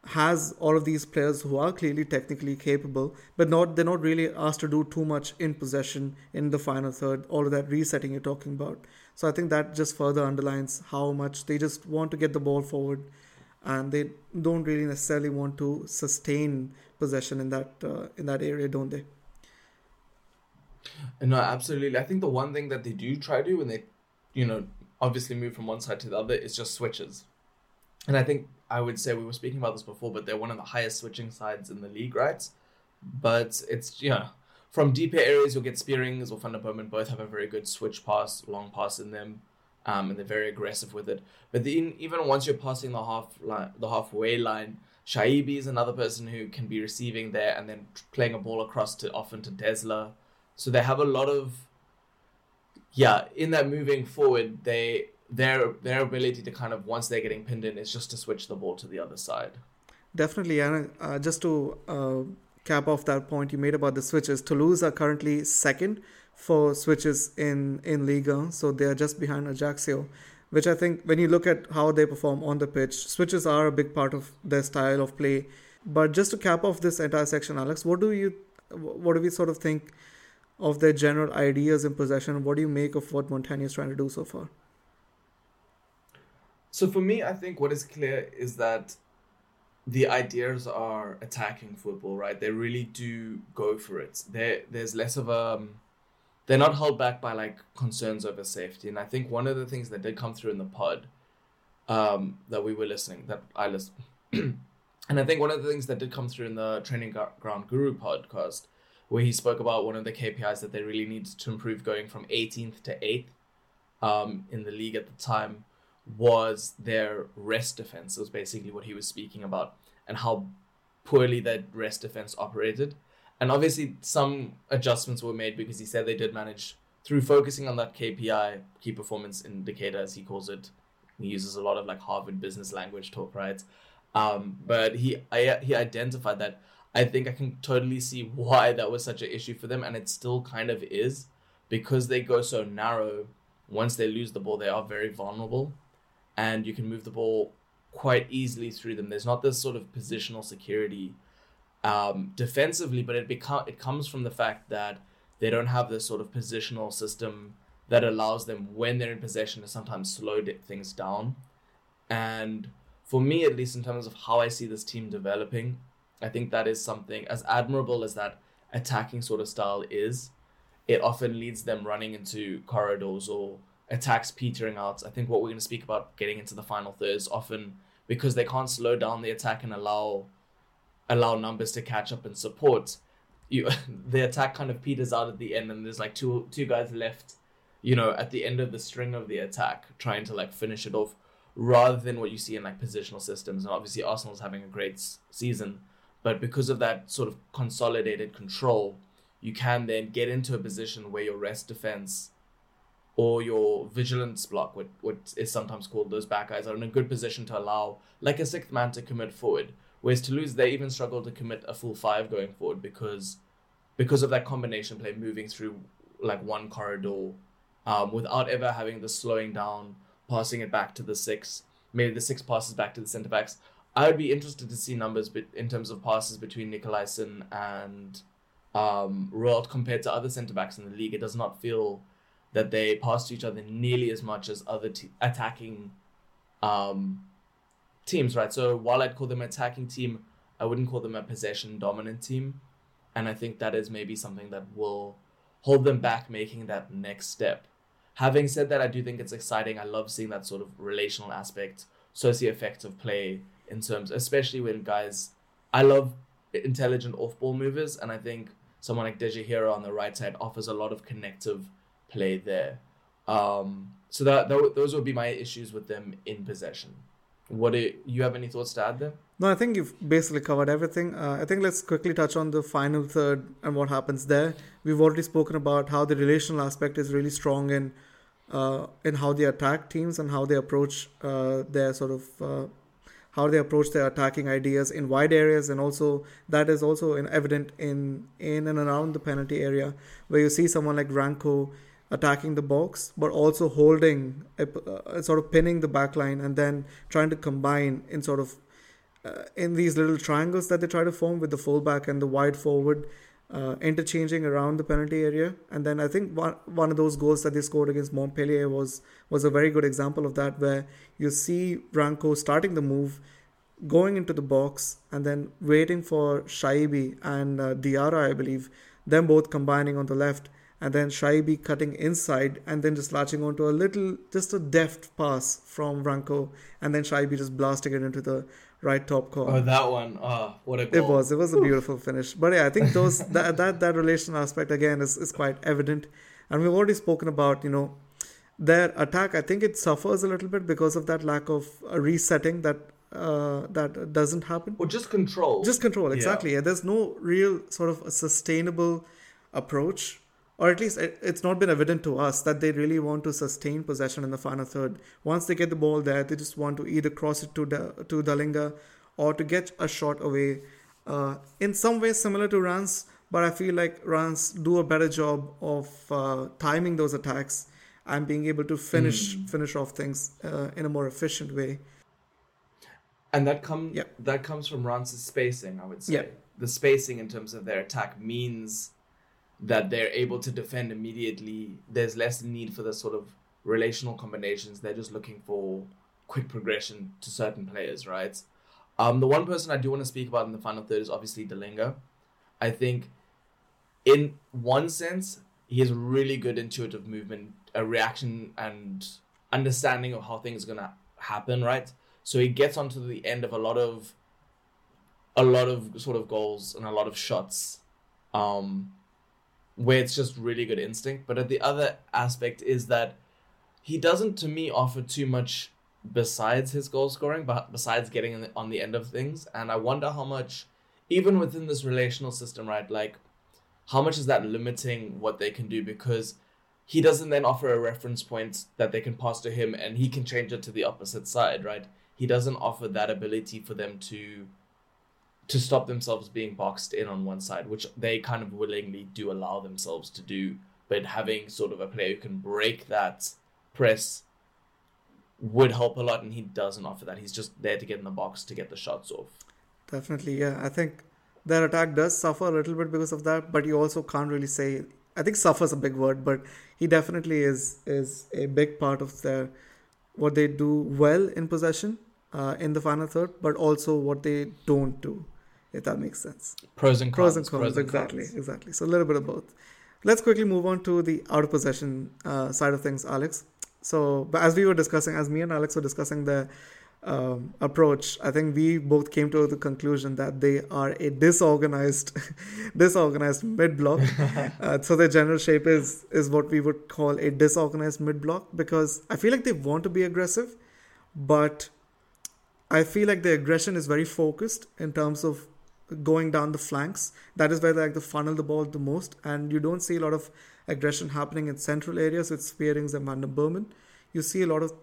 has all of these players who are clearly technically capable, but not they're not really asked to do too much in possession in the final third, all of that resetting you're talking about. So I think that just further underlines how much they just want to get the ball forward and they don't really necessarily want to sustain possession in that uh, in that area, don't they? No, absolutely. I think the one thing that they do try to do when they, you know, obviously move from one side to the other is just switches. And I think I would say we were speaking about this before, but they're one of the highest switching sides in the league, right? But it's yeah, from deeper areas you'll get Spierings or Boomen both have a very good switch pass, long pass in them um, and they're very aggressive with it. But then even once you're passing the half line, the halfway line, Chaibi is another person who can be receiving there and then playing a ball across to often to Desler. So they have a lot of yeah in that moving forward they their their ability to kind of once they're getting pinned in is just to switch the ball to the other side. Definitely, and uh, just to uh, cap off that point you made about the switches, Toulouse are currently second for switches in in Liga, so they are just behind Ajaccio, which I think when you look at how they perform on the pitch, switches are a big part of their style of play. But just to cap off this entire section, Alex, what do you what do we sort of think of their general ideas in possession? What do you make of what Montanier is trying to do so far? So for me, I think what is clear is that the ideas are attacking football, right? They really do go for it. There, there's less of a um, they're not held back by like concerns over safety. And I think one of the things that did come through in the pod um, that we were listening, that I listened, and I think one of the things that did come through in the Training Ground Guru podcast, where he spoke about one of the KPIs that they really needed to improve going from 18th to 8th um, in the league at the time, was their rest defense. Was basically what he was speaking about, and how poorly that rest defense operated. And obviously, some adjustments were made because he said they did manage through focusing on that KPI, key performance indicator, as he calls it. He uses a lot of like Harvard business language talk, right? Um, but he I, he identified that. I think I can totally see why that was such an issue for them, and it still kind of is because they go so narrow. Once they lose the ball, they are very vulnerable, and you can move the ball quite easily through them. There's not this sort of positional security um, defensively, but it become it comes from the fact that they don't have this sort of positional system that allows them when they're in possession to sometimes slow things down. And for me, at least in terms of how I see this team developing, I think that is something as admirable as that attacking sort of style is. It often leads them running into corridors or attacks petering out. I think what we're going to speak about getting into the final third is often because they can't slow down the attack and allow allow numbers to catch up and support, you the attack kind of peters out at the end, and there's like two two guys left, you know, at the end of the string of the attack, trying to like finish it off, rather than what you see in like positional systems. And obviously, Arsenal's having a great season, but because of that sort of consolidated control, you can then get into a position where your rest defense or your vigilance block, what what is sometimes called those back guys, are in a good position to allow like a sixth man to commit forward Whereas Toulouse, they even struggle to commit a full five going forward because because of that combination play moving through like one corridor um, without ever having the slowing down, passing it back to the six, maybe the six passes back to the centre backs. I would be interested to see numbers in terms of passes between Nicolaisen and um, compared to other centre backs in the league. It does not feel that they pass to each other nearly as much as other t- attacking um, teams, right? So while I'd call them an attacking team, I wouldn't call them a possession dominant team. And I think that is maybe something that will hold them back making that next step. Having said that, I do think it's exciting. I love seeing that sort of relational aspect, socio-affective play in terms, especially when guys, I love intelligent off-ball movers, and I think someone like Dejaegere on the right side offers a lot of connective play there. Um, so that, that those would be my issues with them in possession. What do you have any thoughts to add there? No, I think you've basically covered everything. Uh, I think let's quickly touch on the final third and what happens there. We've already spoken about how the relational aspect is really strong in uh, in how they attack teams and how they approach uh, their sort of uh, how they approach their attacking ideas in wide areas, and also that is also in, evident in in and around the penalty area, where you see someone like Branco attacking the box, but also holding, a, a sort of pinning the back line and then trying to combine in sort of uh, in these little triangles that they try to form with the fullback and the wide forward, uh, interchanging around the penalty area. And then I think one, one of those goals that they scored against Montpellier was was a very good example of that, where you see Branco starting the move, going into the box, and then waiting for Chaibi and uh, Diarra, I believe, them both combining on the left and then Chaibi cutting inside and then just latching onto a little, just a deft pass from Branco, and then Chaibi just blasting it into the right top corner. Oh, that one! Oh, what a goal! It was, it was a beautiful finish. But yeah, I think those that that that relation aspect again is is quite evident, and we've already spoken about you know their attack. I think it suffers a little bit because of that lack of resetting that uh, that doesn't happen. Or just control. Just control, exactly. Yeah. There's no real sort of a sustainable approach or at least it's not been evident to us that they really want to sustain possession in the final third. Once they get the ball there, they just want to either cross it to to Dallinga or to get a shot away. Uh, in some ways, similar to Reims, but I feel like Reims do a better job of uh, timing those attacks and being able to finish mm. finish off things uh, in a more efficient way. And that comes yeah. that comes from Reims' spacing, I would say. Yeah. The spacing in terms of their attack means that they're able to defend immediately. There's less need for the sort of relational combinations. They're just looking for quick progression to certain players, right? Um, the one person I do want to speak about in the final third is obviously Dallinga. I think, in one sense, he has really good intuitive movement, a reaction, and understanding of how things are gonna happen, right? So he gets onto the end of a lot of, a lot of sort of goals and a lot of shots. Um, where it's just really good instinct. But the other aspect is that he doesn't, to me, offer too much besides his goal scoring, but besides getting on the end of things. And I wonder how much, even within this relational system, right, like how much is that limiting what they can do because he doesn't then offer a reference point that they can pass to him and he can change it to the opposite side, right? He doesn't offer that ability for them to to stop themselves being boxed in on one side, which they kind of willingly do allow themselves to do. But having sort of a player who can break that press would help a lot, and he doesn't offer that. He's just there to get in the box to get the shots off. Definitely, yeah. I think their attack does suffer a little bit because of that, but you also can't really say. I think "suffer" is a big word, but he definitely is is a big part of their what they do well in possession uh, in the final third, but also what they don't do if that makes sense. Pros and cons. Pros and cons, Pros and exactly, cons. exactly. So a little bit of both. Let's quickly move on to the out of possession uh, side of things, Alex. So, but as we were discussing, as me and Alex were discussing the um, approach, I think we both came to the conclusion that they are a disorganized, disorganized mid block. uh, so their general shape is is what we would call a disorganized mid block because I feel like they want to be aggressive, but I feel like the aggression is very focused in terms of going down the flanks. That is where they like to funnel the ball the most, and you don't see a lot of aggression happening in central areas with Spierings and Van der den You see a lot of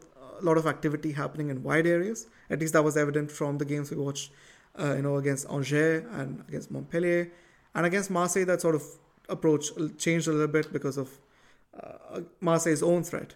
a lot of activity happening in wide areas. At least that was evident from the games we watched, uh, you know, against Angers and against Montpellier, and against Marseille. That sort of approach changed a little bit because of uh, Marseille's own threat.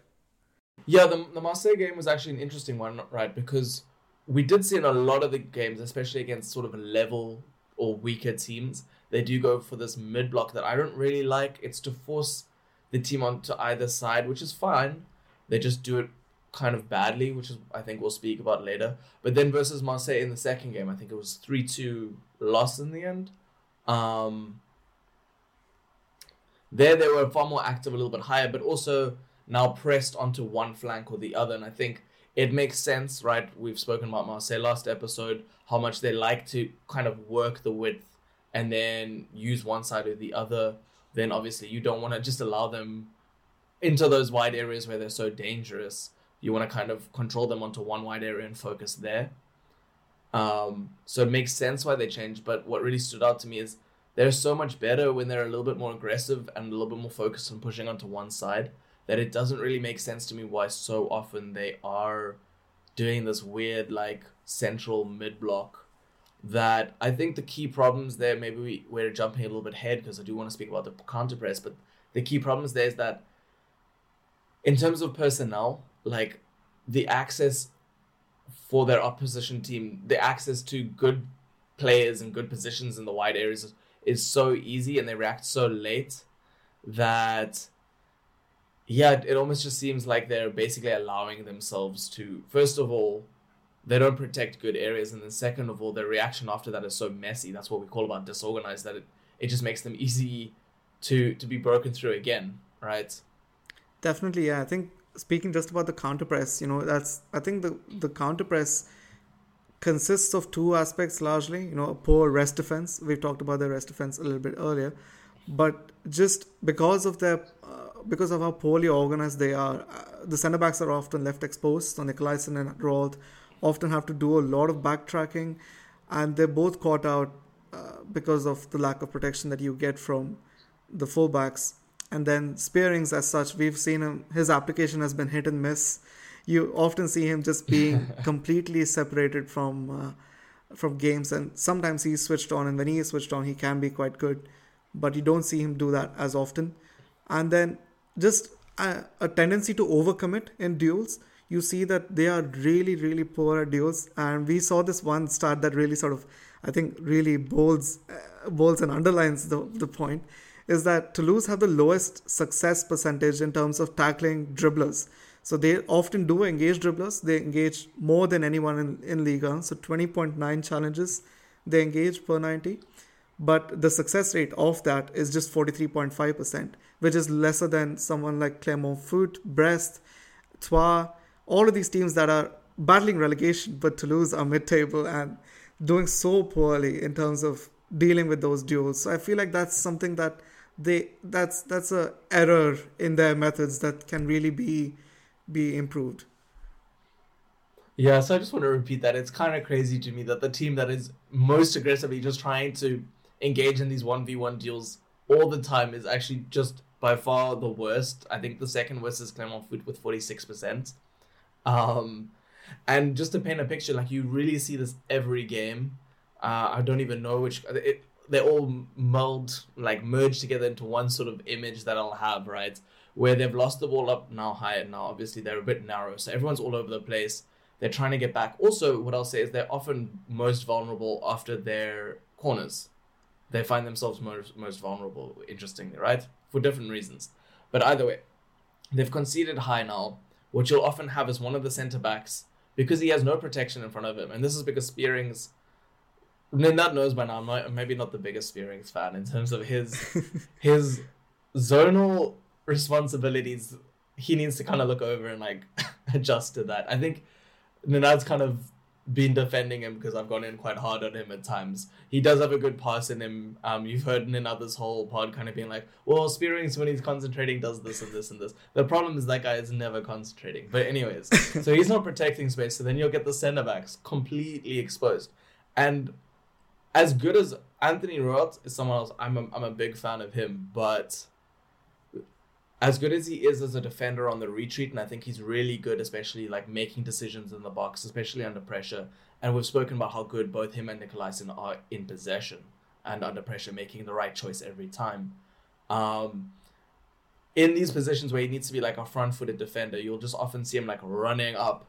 Yeah, the, the Marseille game was actually an interesting one, right? Because we did see in a lot of the games, especially against sort of level or weaker teams, they do go for this mid block that I don't really like. It's to force the team onto either side, which is fine. They just do it kind of badly, which is I think we'll speak about later. But then versus Marseille in the second game, I think it was three two loss in the end. Um, there they were far more active, a little bit higher, but also now pressed onto one flank or the other. And I think it makes sense, right? We've spoken about Marseille last episode, how much they like to kind of work the width and then use one side or the other. Then obviously you don't want to just allow them into those wide areas where they're so dangerous. you want to kind of control them onto one wide area and focus there. Um, so it makes sense why they changed. But what really stood out to me is they're so much better when they're a little bit more aggressive and a little bit more focused on pushing onto one side that it doesn't really make sense to me why so often they are doing this weird like central mid block that I think the key problems there maybe we, we're jumping a little bit ahead because I do want to speak about the counter press but the key problems there is that in terms of personnel like the access for their opposition team the access to good players and good positions in the wide areas is, is so easy and they react so late that yeah, it almost just seems like they're basically allowing themselves to, first of all, they don't protect good areas, and then second of all, their reaction after that is so messy. That's what we call about disorganized. That it, it just makes them easy to to be broken through again, right? Definitely, yeah. I think speaking just about the counter press, you know, that's I think the the counter press consists of two aspects largely. You know, a poor rest defense. We've talked about the rest defense a little bit earlier, but just because of their uh, because of how poorly organized they are, uh, the centre backs are often left exposed. So Nicolaisen and Rouault often have to do a lot of backtracking, and they're both caught out uh, because of the lack of protection that you get from the fullbacks. And then Spierings, as such, we've seen him. His application has been hit and miss. You often see him just being completely separated from uh, from games, and sometimes he's switched on. And when he is switched on, he can be quite good, but you don't see him do that as often. And then just a, a tendency to overcommit in duels. You see that they are really really poor at duels. And we saw this one start that really sort of i think really bolds uh, bolds and underlines the, the point is that toulouse have the lowest success percentage in terms of tackling dribblers. So they often do engage dribblers. They engage more than anyone in, in liga. So 20.9 challenges they engage per 90 but the success rate of that is just 43.5%, which is lesser than someone like Clermont Foot, Brest, Troyes, all of these teams that are battling relegation, but Toulouse are mid table and doing so poorly in terms of dealing with those duels. So I feel like that's something that they that's that's a error in their methods that can really be be improved. Yeah, so I just want to repeat that. It's kind of crazy to me that the team that is most aggressively just trying to engage in these 1v1 deals all the time is actually just by far the worst. I think the second worst is Clermont Foot with 46%. Um, and just to paint a picture, like you really see this every game. Uh, I don't even know which. It, they're all meld, like merge together into one sort of image that I'll have, right? Where they've lost the ball up now high, and now obviously they're a bit narrow. So everyone's all over the place. They're trying to get back. Also, what I'll say is they're often most vulnerable after their corners they find themselves most, most vulnerable, interestingly, right? For different reasons. But either way, they've conceded high now. What you'll often have is one of the centre backs, because he has no protection in front of him, and this is because Spierings, Ninad knows by now, I'm not, maybe not the biggest Spierings fan in terms of his his zonal responsibilities. He needs to kind of look over and like adjust to that. I think Ninad's kind of been defending him because I've gone in quite hard on him at times. He does have a good pass in him. Um, you've heard in others whole pod kind of being like, well, Spierings when he's concentrating does this and this and this. The problem is that guy is never concentrating. But anyways, so he's not protecting space. So then you'll get the centre backs completely exposed. And as good as Anthony Rouault is someone else, I'm a, I'm a big fan of him, but as good as he is as a defender on the retreat, and I think he's really good, especially like making decisions in the box, especially under pressure. And we've spoken about how good both him and Nicolaisen are in possession and under pressure, making the right choice every time. Um, in these positions where he needs to be like a front-footed defender, you'll just often see him like running up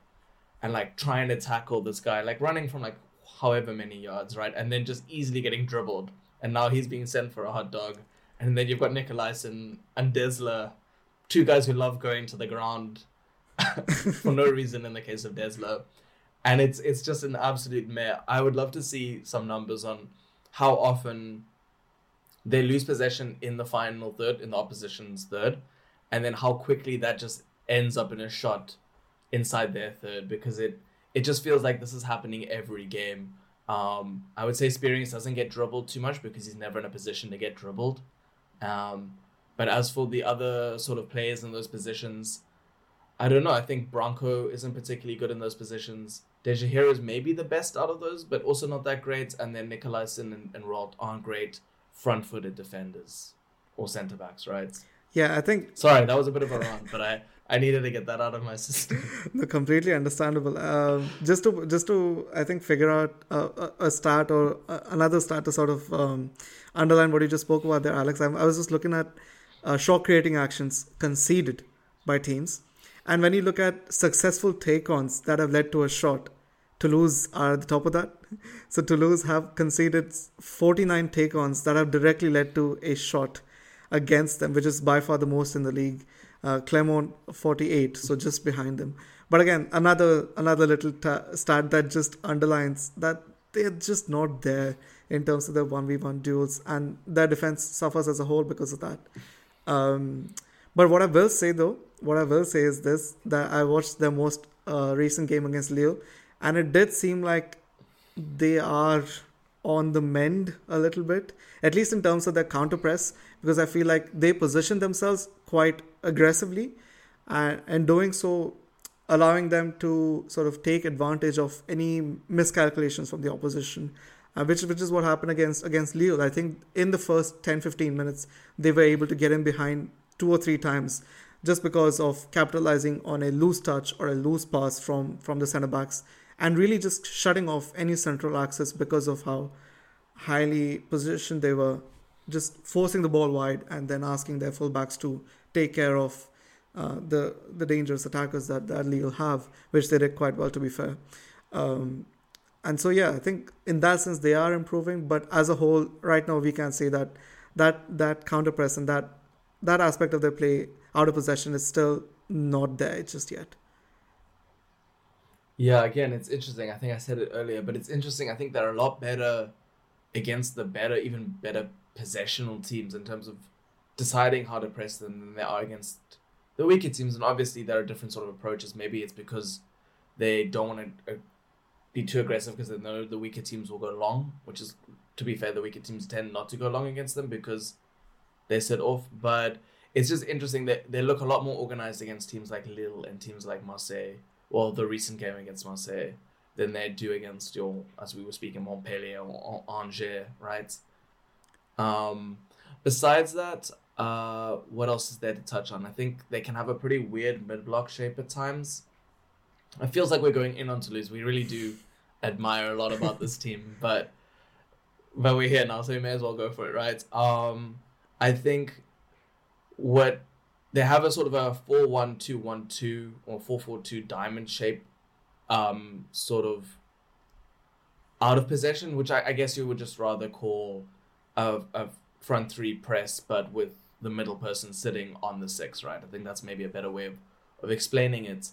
and like trying to tackle this guy, like running from like however many yards, right? And then just easily getting dribbled. And now he's being sent for a hot dog and then you've got Nicolaisen and Desler, two guys who love going to the ground for no reason in the case of Desler. And it's it's just an absolute mare. I would love to see some numbers on how often they lose possession in the final third, in the opposition's third, and then how quickly that just ends up in a shot inside their third because it it just feels like this is happening every game. Um, I would say Spierings doesn't get dribbled too much because he's never in a position to get dribbled. Um, but as for the other sort of players in those positions, I don't know. I think Branco isn't particularly good in those positions. Dejaegere is maybe the best out of those, but also not that great. And then Nicolaisen and, and Rouault aren't great front-footed defenders or centre backs, right? Yeah, I think. Sorry, that was a bit of a rant, but I I needed to get that out of my system. no, completely understandable. Um, just to just to I think figure out a, a stat or another start to sort of um, underline what you just spoke about there, Alex. I, I was just looking at uh, shot creating actions conceded by teams, and when you look at successful take-ons that have led to a shot, Toulouse are at the top of that. So Toulouse have conceded 49 take-ons that have directly led to a shot against them, which is by far the most in the league. Uh, Clermont 48, so just behind them. But again, another another little stat that just underlines that they're just not there in terms of their one v one duels, and their defense suffers as a whole because of that. Um, but what I will say though, what I will say is this: that I watched their most uh, recent game against Lille, and it did seem like they are on the mend a little bit, at least in terms of their counter press, because I feel like they position themselves quite aggressively, and, and doing so, allowing them to sort of take advantage of any miscalculations from the opposition. Uh, which which is what happened against against Lille. I think in the first 10 15 minutes they were able to get in behind two or three times just because of capitalizing on a loose touch or a loose pass from from the center backs and really just shutting off any central access because of how highly positioned they were, just forcing the ball wide and then asking their fullbacks to take care of uh, the the dangerous attackers that that Lille have, which they did quite well to be fair. Um, and so yeah, I think in that sense they are improving, but as a whole, right now we can say that that that counter press and that that aspect of their play out of possession is still not there just yet. Yeah, again, it's interesting. I think I said it earlier, but it's interesting. I think they're a lot better against the better, even better possessional teams in terms of deciding how to press them than they are against the weaker teams. And obviously, there are different sort of approaches. Maybe it's because they don't want to uh, be too aggressive because they know the weaker teams will go long, which is, to be fair, the weaker teams tend not to go long against them because they sit off. But it's just interesting that they look a lot more organized against teams like Lille and teams like Marseille well, the recent game against Marseille than they do against your, as we were speaking, Montpellier or Angers, right? Um, besides that, uh, what else is there to touch on? I think they can have a pretty weird mid block shape at times. It feels like we're going in on Toulouse. We really do admire a lot about this team, but but we're here now, so we may as well go for it, right? Um, I think what they have a sort of a 4-1-2-1-2 or 4-4-2 diamond shape um, sort of out of possession, which I, I guess you would just rather call a, a front three press, but with the middle person sitting on the six, right? I think that's maybe a better way of, of explaining it.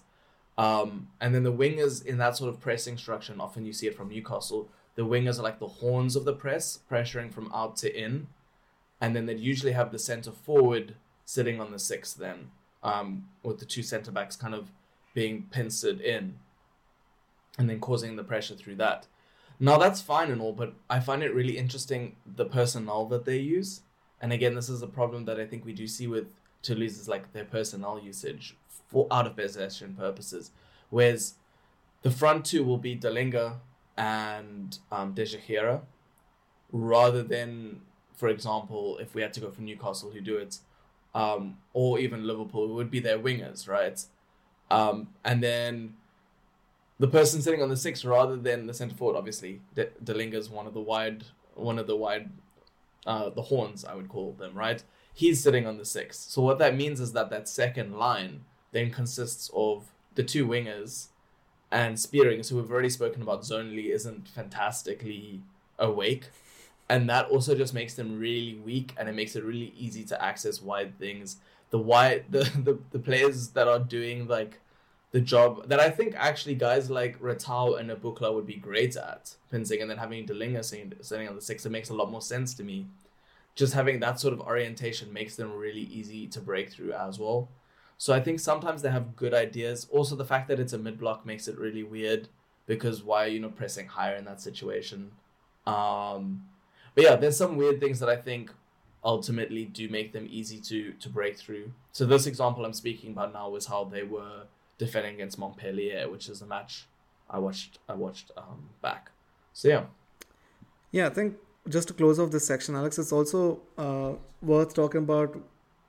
Um, and then the wingers in that sort of pressing structure, and often you see it from Newcastle, the wingers are like the horns of the press, pressuring from out to in. And then they'd usually have the center forward sitting on the six then, um, with the two centre backs kind of being pincered in and then causing the pressure through that. Now that's fine and all, but I find it really interesting the personnel that they use. And again, this is a problem that I think we do see with Toulouse is like their personnel usage for out of possession purposes. Whereas the front two will be Dallinga and um, Dejaegere, rather than, for example, if we had to go for Newcastle who do it, um, or even Liverpool would be their wingers, right? Um, and then the person sitting on the six rather than the centre forward, obviously, De- Dallinga is one of the wide, one of the wide, uh, the horns I would call them, right? He's sitting on the six. So what that means is that that second line then consists of the two wingers and Spearing, so we've already spoken about zonally isn't fantastically awake and that also just makes them really weak and it makes it really easy to access wide things the wide the, the, the players that are doing like the job that I think actually guys like Ratao and Aboukhlal would be great at pincing and then having sitting, sitting on the six it makes a lot more sense to me. Just having that sort of orientation makes them really easy to break through as well. So I think sometimes they have good ideas. Also the fact that it's a mid block makes it really weird because why are you not pressing higher in that situation? Um but yeah, there's some weird things that I think ultimately do make them easy to to break through. So this example I'm speaking about now was how they were defending against Montpellier, which is a match I watched I watched um, back. So yeah. Yeah, I think just to close off this section, Alex, it's also uh, worth talking about.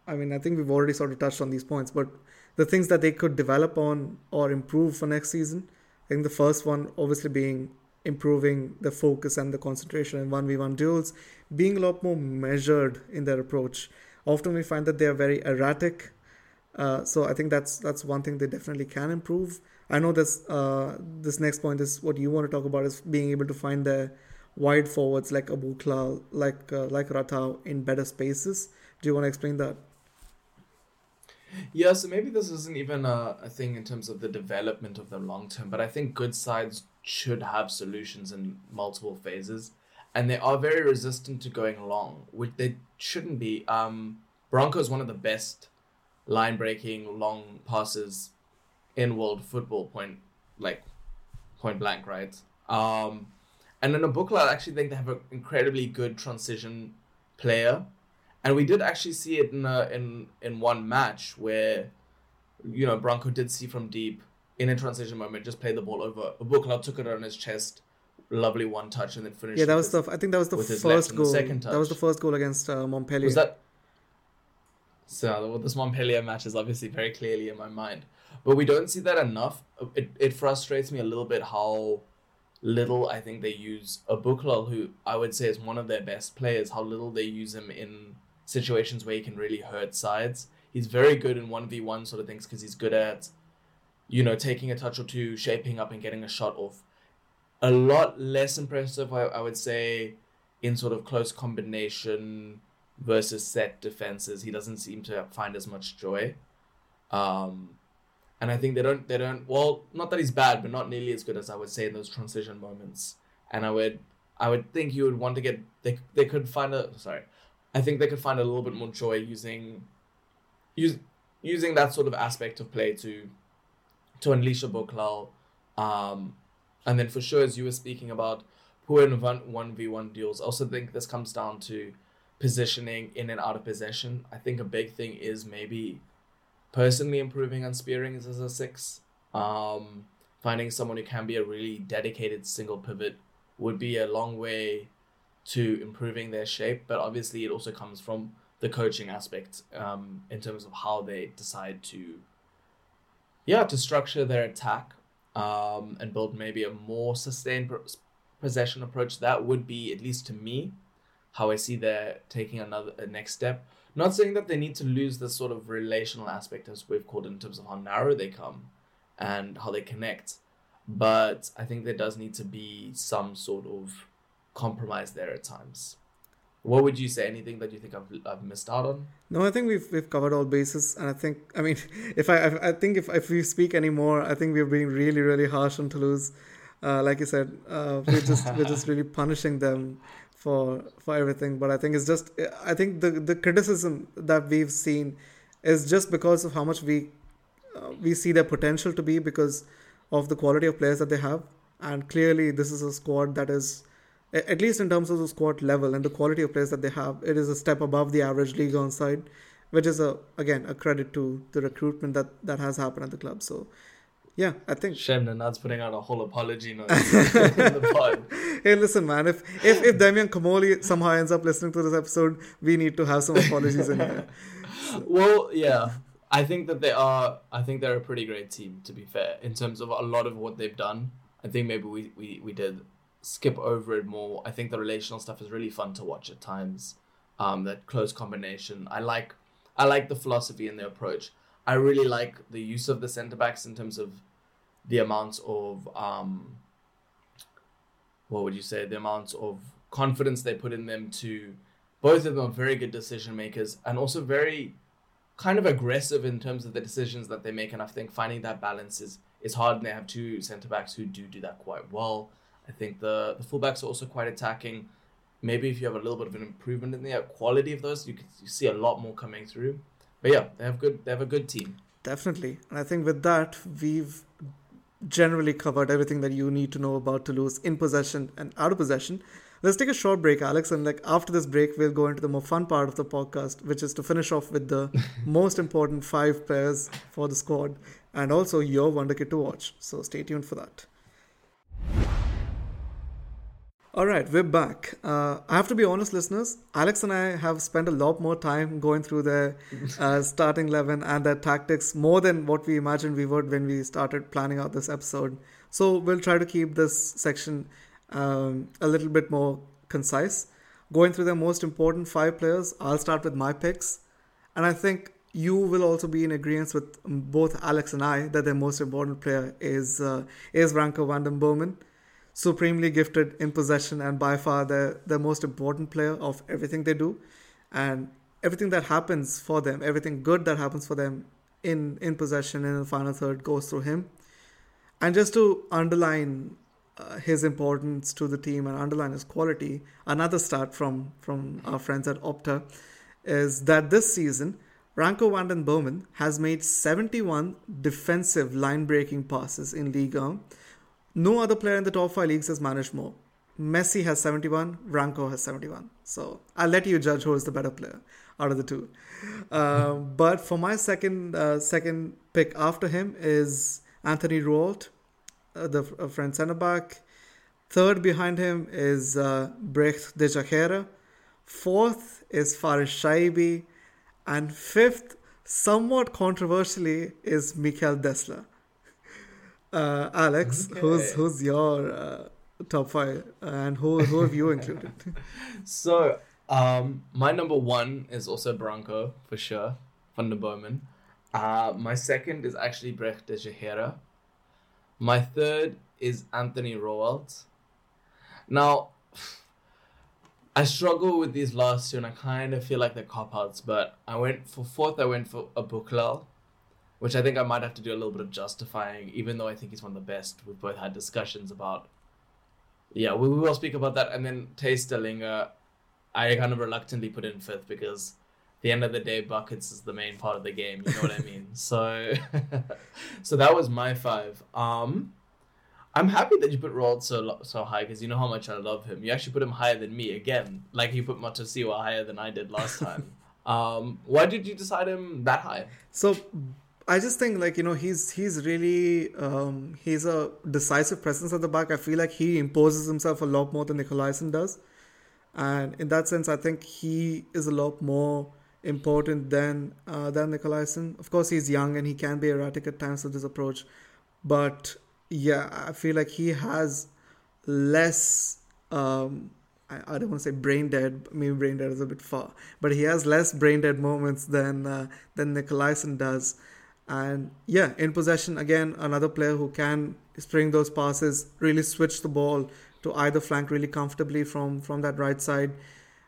I mean, I think we've already sort of touched on these points, but the things that they could develop on or improve for next season. I think the first one, obviously, being improving the focus and the concentration in 1v1 duels, being a lot more measured in their approach. Often we find that they are very erratic. Uh, so I think that's that's one thing they definitely can improve. I know this uh, this next point is what you want to talk about is being able to find the wide forwards like Aboukhlal, like uh, like Ratao in better spaces. Do you want to explain that? Yeah, so maybe this isn't even a, a thing in terms of the development of the long term, but I think good sides should have solutions in multiple phases, and they are very resistant to going long, which they shouldn't be. Um, Branco is one of the best line breaking long passes in world football. Point like point blank, right? Um, and in Aboukhlal, I actually think they have an incredibly good transition player and we did actually see it in a, in in one match where you know Branco did see from deep in a transition moment, just played the ball over. a Aboukhlal took it on his chest, lovely one touch, and then finished. Yeah, that was the. I think that was the first goal. The second touch. That was the first goal against uh, Montpellier. Was that? So this Montpellier match is obviously very clearly in my mind, but we don't see that enough. It it frustrates me a little bit how little I think they use Aboukhlal, who I would say is one of their best players. How little they use him in situations where he can really hurt sides. He's very good in 1v1 sort of things because he's good at, you know, taking a touch or two, shaping up and getting a shot off. A lot less impressive, I, I would say, in sort of close combination versus set defenses. He doesn't seem to find as much joy. Um, and I think they don't, they don't, well, not that he's bad, but not nearly as good as I would say in those transition moments. And I would, I would think you would want to get, they, they could find a, sorry, I think they could find a little bit more joy using use, using that sort of aspect of play to to unleash Aboukhlal. Um, and then for sure, as you were speaking about poor in one v one duels, I also think this comes down to positioning in and out of possession. I think a big thing is maybe personally improving on spearing as a six. Um, finding someone who can be a really dedicated single pivot would be a long way to improving their shape, but obviously it also comes from the coaching aspect um, in terms of how they decide to, yeah, to structure their attack um, and build maybe a more sustained possession approach. That would be, at least to me, how I see they're taking another next step. Not saying that they need to lose this sort of relational aspect, as we've called it, in terms of how narrow they come and how they connect, but I think there does need to be some sort of compromise there at times. What would you say? Anything that you think I've, I've missed out on? No, I think we've we've covered all bases, and I think I mean, if I I think if if we speak anymore, I think we're being really really harsh on Toulouse. Uh, like you said, uh, we're just we're just really punishing them for for everything. But I think it's just I think the the criticism that we've seen is just because of how much we uh, we see their potential to be because of the quality of players that they have, and clearly this is a squad that is at least in terms of the squad level and the quality of players that they have, it is a step above the average Ligue 1 side, which is a again a credit to the recruitment that that has happened at the club. So. Yeah, I think Shemna Nad's putting out a whole apology note in the pod. Hey, listen, man. If if if Damien Comolli somehow ends up listening to this episode, we need to have some apologies in here. So. Well, yeah, I think that they are. I think they're a pretty great team. To be fair, in terms of a lot of what they've done, I think maybe we we, we did skip over it more. I think the relational stuff is really fun to watch at times. Um, that close combination. I like I like the philosophy and the approach. I really like the use of the centre backs in terms of the amounts of um, what would you say the amounts of confidence they put in them to both of them are very good decision makers and also very kind of aggressive in terms of the decisions that they make and I think finding that balance is is hard and they have two centre backs who do do that quite well. I think the the fullbacks are also quite attacking. Maybe if you have a little bit of an improvement in the quality of those, you can you see a lot more coming through. But yeah, they have good they have a good team. Definitely, and I think with that we've generally covered everything that you need to know about Toulouse in possession and out of possession. let's take a short break, Alex, and like after this break, we'll go into the more fun part of the podcast, which is to finish off with the most important five players for the squad and also your wonder kid to watch. So stay tuned for that. All right, we're back. Uh, I have to be honest, listeners. Alex and I have spent a lot more time going through their uh, starting eleven and their tactics more than what we imagined we would when we started planning out this episode. So we'll try to keep this section um, a little bit more concise. Going through the most important five players, I'll start with my picks, and I think you will also be in agreement with both Alex and I that their most important player is uh, is Branco van den Boomen supremely gifted in possession and by far the, the most important player of everything they do. And everything that happens for them, everything good that happens for them in, in possession in the final third goes through him. And just to underline uh, his importance to the team and underline his quality, another start from, from our friends at Opta is that this season, Branco van den has made 71 defensive line breaking passes in Ligue 1 no other player in the top five leagues has managed more. Messi has 71, Branco has 71. So I'll let you judge who is the better player out of the two. Uh, but for my second uh, second pick after him is Anthony Rouault, uh, the uh, French centre back. Third behind him is uh, Brecht Dejaegere. Fourth is Fares Chaibi. And fifth, somewhat controversially, is Mikkel Desler. Uh, Alex, okay. who's who's your uh, top five, and who who have you included? so, um, my number one is also Branco for sure, Van den Boomen. Uh, my second is actually Brecht Dejaegere. My third is Anthony Rouault. Now, I struggle with these last two, and I kind of feel like they're cop outs. But I went for fourth. I went for Aboukhlal which I think I might have to do a little bit of justifying, even though I think he's one of the best. We've both had discussions about. Yeah, we, we will speak about that. And then de I kind of reluctantly put in fifth because the end of the day, buckets is the main part of the game. You know what I mean? So, so that was my five. Um, I'm happy that you put Rod so so high because you know how much I love him. You actually put him higher than me again, like you put Matusiwa higher than I did last time. um, why did you decide him that high? So I just think like you know he's he's really um, he's a decisive presence at the back. I feel like he imposes himself a lot more than Nicolaisen does, and in that sense, I think he is a lot more important than uh, than Nicolaisen. Of course, he's young and he can be erratic at times with his approach, but yeah, I feel like he has less. Um, I, I don't want to say brain dead. Maybe brain dead is a bit far, but he has less brain dead moments than uh, than Nicolaisen does and yeah, in possession, again, another player who can spring those passes, really switch the ball to either flank really comfortably from, from that right side,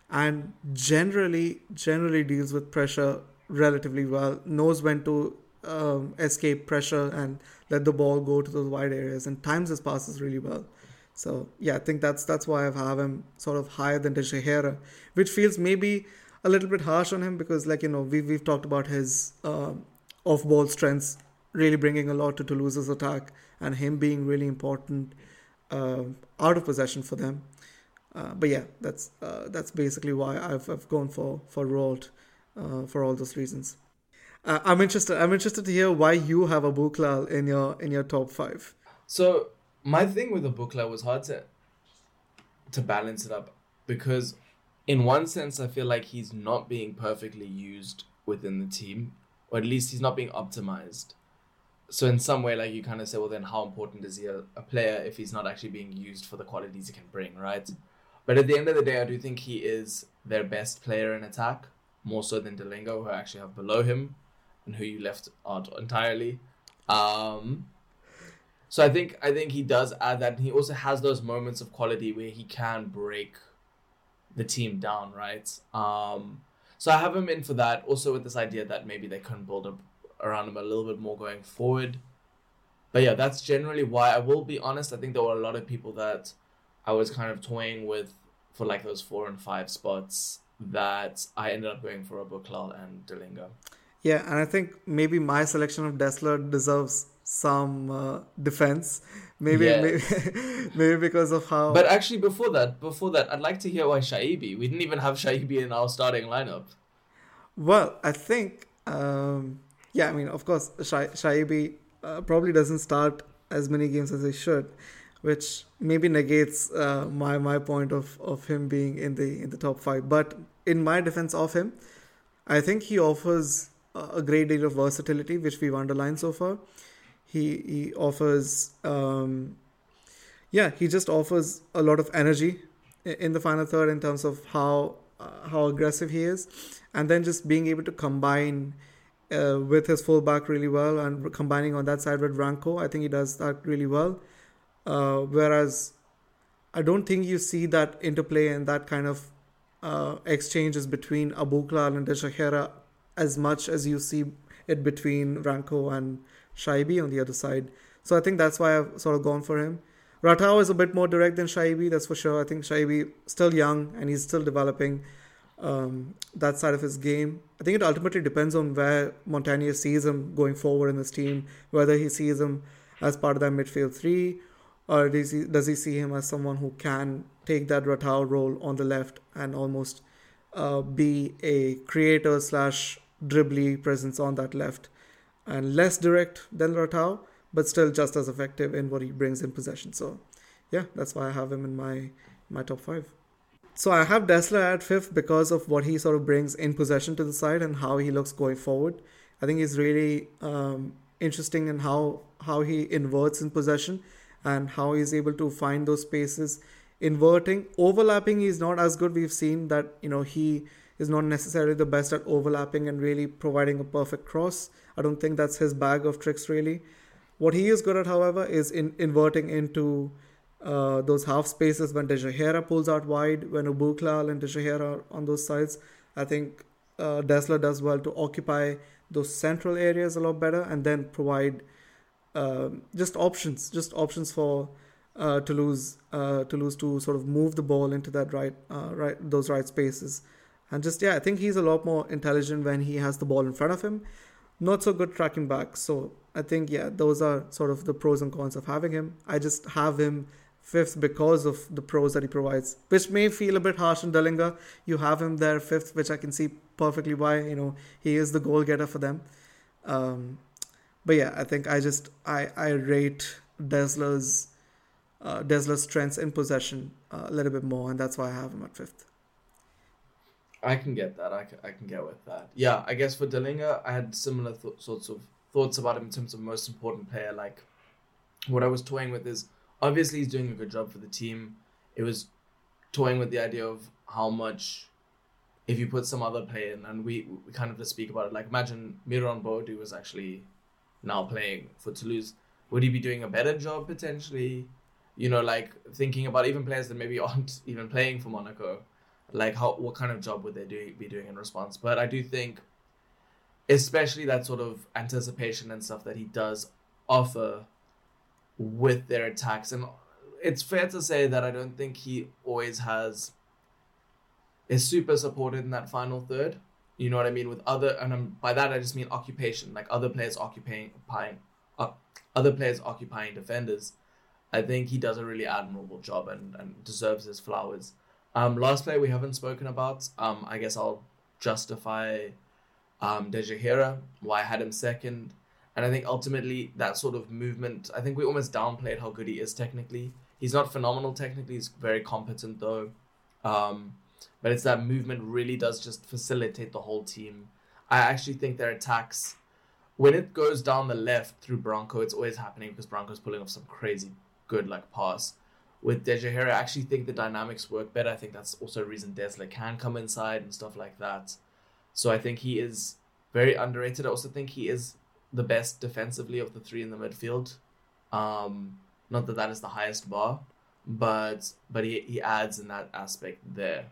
and generally, generally deals with pressure relatively well, knows when to um, escape pressure and let the ball go to those wide areas, and times his passes really well. So yeah, I think that's that's why I have him sort of higher than Teixeira, which feels maybe a little bit harsh on him because like you know we've we've talked about his um, off ball strengths really bringing a lot to Toulouse's attack and him being really important uh, out of possession for them. Uh, but yeah, that's uh, that's basically why I've, I've gone for for Rouault uh, for all those reasons. Uh, I'm interested. I'm interested to hear why you have Aboukhlal in your in your top five. So my thing with Aboukhlal was hard to to balance it up because in one sense I feel like he's not being perfectly used within the team or at least he's not being optimized. So in some way, like you kind of say, well, then how important is he a, a player if he's not actually being used for the qualities he can bring, right? But at the end of the day, I do think he is their best player in attack, more so than de who I actually have below him, and who you left out entirely. Um, so I think I think he does add that. And he also has those moments of quality where he can break the team down, right? Um, so I have him in for that. Also with this idea that maybe they can build up around him a little bit more going forward. But yeah, that's generally why I will be honest. I think there were a lot of people that I was kind of toying with for like those four and five spots that I ended up going for Aboukhlal and de Linge. Yeah, and I think maybe my selection of Desler deserves some uh, defense maybe, yes. maybe, maybe because of how. But actually, before that, before that, I'd like to hear why Chaibi. We didn't even have Chaibi in our starting lineup. Well, I think, um, yeah, I mean, of course, Shai- Chaibi uh, probably doesn't start as many games as he should, which maybe negates uh, my my point of of him being in the in the top five. But in my defense of him, I think he offers a great deal of versatility, which we've underlined so far. He he offers, um, yeah, he just offers a lot of energy in the final third in terms of how uh, how aggressive he is, and then just being able to combine uh, with his fullback really well and combining on that side with Branco. I think he does that really well. Uh, whereas I don't think you see that interplay and that kind of uh, exchanges between Aboukhlal and Dejaegere as much as you see it between Branco and Chaibi on the other side. So I think that's why I've sort of gone for him. Ratao is a bit more direct than Chaibi, that's for sure. I think Chaibi still young and he's still developing um, that side of his game. I think it ultimately depends on where Montanier sees him going forward in his team, whether he sees him as part of that midfield three, or does he, does he see him as someone who can take that Ratao role on the left and almost uh, be a creator slash dribbly presence on that left and less direct than Ratao, but still just as effective in what he brings in possession. So, yeah, that's why I have him in my my top five. So I have Desler at fifth because of what he sort of brings in possession to the side and how he looks going forward. I think he's really um, interesting in how how he inverts in possession and how he's able to find those spaces. Inverting, overlapping, he's not as good. We've seen that you know he is not necessarily the best at overlapping and really providing a perfect cross. I don't think that's his bag of tricks, really. What he is good at, however, is in inverting into uh, those half spaces when Dejaegere pulls out wide, when Aboukhlal and Dejaegere are on those sides. I think uh, does well to occupy those central areas a lot better and then provide uh, just options, just options for uh, Toulouse, uh, Toulouse to sort of move the ball into that right, uh, right, those right spaces. And just, yeah, I think he's a lot more intelligent when he has the ball in front of him. Not so good tracking back. So I think, yeah, those are sort of the pros and cons of having him. I just have him fifth because of the pros that he provides, which may feel a bit harsh on Dallinga. You have him there fifth, which I can see perfectly why. You know, he is the goal getter for them. Um, but yeah, I think I just I I rate Desler's uh, Desler's strengths in possession uh, a little bit more, and that's why I have him at fifth. I can get that. I can, I can get with that. Yeah, I guess for Dallinga, I had similar th- sorts of thoughts about him in terms of most important player. Like, what I was toying with is obviously he's doing a good job for the team. It was toying with the idea of how much if you put some other player in, and we, we kind of just speak about it. Like, imagine Myron Boadu was actually now playing for Toulouse. Would he be doing a better job potentially? You know, like thinking about even players that maybe aren't even playing for Monaco like how what kind of job would they do be doing in response? But i do think especially that sort of anticipation and stuff that he does offer with their attacks. And it's fair to say that i don't think he always has is super supported in that final third. You know what i mean? With other and I'm, by that i just mean occupation like other players occupying uh, other players occupying defenders. I think he does a really admirable job and, and deserves his flowers um, last player we haven't spoken about. Um, I guess I'll justify um, Dejaegere, why I had him second. And I think ultimately that sort of movement, I think we almost downplayed how good he is technically. He's not phenomenal technically, he's very competent though. Um, but it's that movement really does just facilitate the whole team. I actually think their attacks, when it goes down the left through Branco, it's always happening because Branco's pulling off some crazy good like pass with Dejaegere, I actually think the dynamics work better. I think that's also a reason Desler can come inside and stuff like that. So I think he is very underrated. I also think he is the best defensively of the three in the midfield. Um, not that that is the highest bar, but but he, he adds in that aspect there.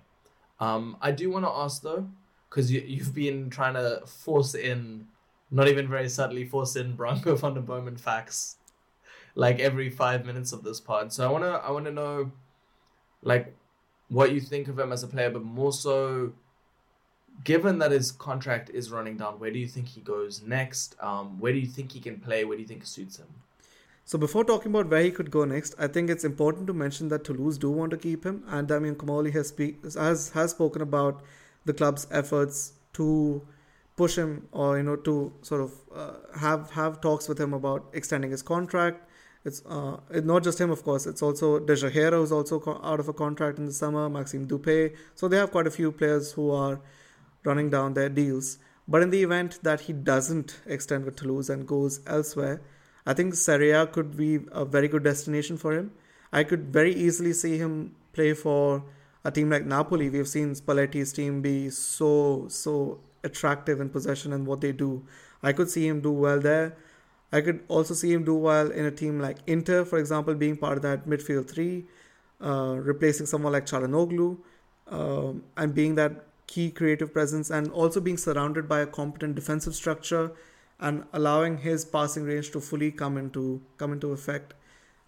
Um, I do want to ask though, because you, you've been trying to force in, not even very subtly, force in Branco van den Boomen facts like every five minutes of this pod. So I wanna I wanna know like what you think of him as a player, but more so given that his contract is running down, where do you think he goes next? Um, where do you think he can play? Where do you think suits him? So before talking about where he could go next, I think it's important to mention that Toulouse do want to keep him, and Damien Comolli has speak, has has spoken about the club's efforts to push him or you know to sort of uh, have have talks with him about extending his contract. It's uh, it's not just him, of course. It's also Dejaegere, who's also co- out of a contract in the summer. Maxime Dupé. So they have quite a few players who are running down their deals. But in the event that he doesn't extend with Toulouse and goes elsewhere, I think Serie A could be a very good destination for him. I could very easily see him play for a team like Napoli. We've seen Spalletti's team be so so attractive in possession and what they do. I could see him do well there. I could also see him do well in a team like Inter, for example, being part of that midfield three, uh, replacing someone like Calhanoglu, um, and being that key creative presence, and also being surrounded by a competent defensive structure, and allowing his passing range to fully come into come into effect.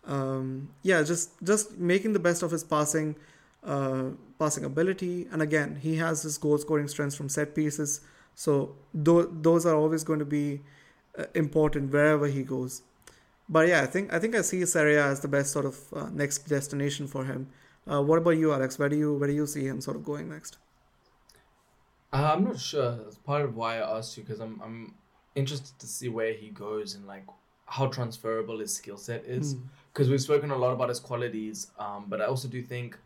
Um, yeah, just just making the best of his passing uh, passing ability. And again, he has his goal scoring strengths from set pieces. So th- those are always going to be important wherever he goes. But yeah, I think I think I see Serie as the best sort of uh, next destination for him. Uh, what about you, Alex? Where do you where do you see him sort of going next? Uh, I'm not sure. That's part of why I asked you because I'm I'm interested to see where he goes and like how transferable his skill set is. Because mm. we've spoken a lot about his qualities, um, but I also do think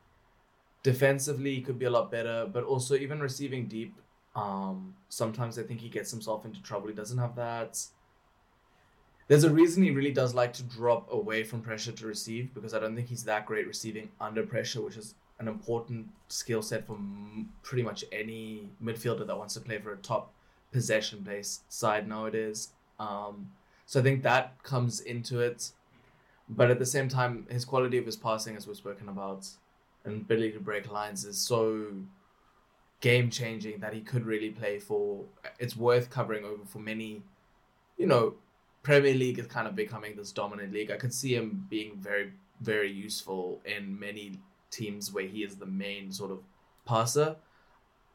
defensively he could be a lot better, but also even receiving deep. Um, sometimes I think he gets himself into trouble. He doesn't have that. There's a reason he really does like to drop away from pressure to receive because I don't think he's that great receiving under pressure, which is an important skill set for m- pretty much any midfielder that wants to play for a top possession based side nowadays. Um, so I think that comes into it. But at the same time, his quality of his passing, as we've spoken about, and ability to break lines is so game changing that he could really play for. It's worth covering over for many, you know, Premier League is kind of becoming this dominant league. I could see him being very, very useful in many teams where he is the main sort of passer.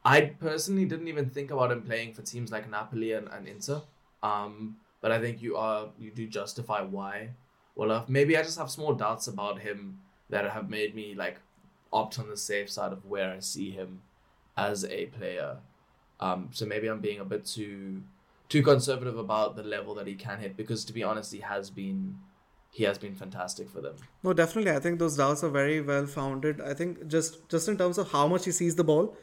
I personally didn't even think about him playing for teams like Napoli and, and Inter. Um, but I think you are you do justify why. Well, maybe I just have small doubts about him that have made me like opt on the safe side of where I see him as a player. Um, so maybe I'm being a bit too too conservative about the level that he can hit because to be honest, he has been he has been fantastic for them. No, definitely. I think those doubts are very well founded. I think just just in terms of how much he sees the ball,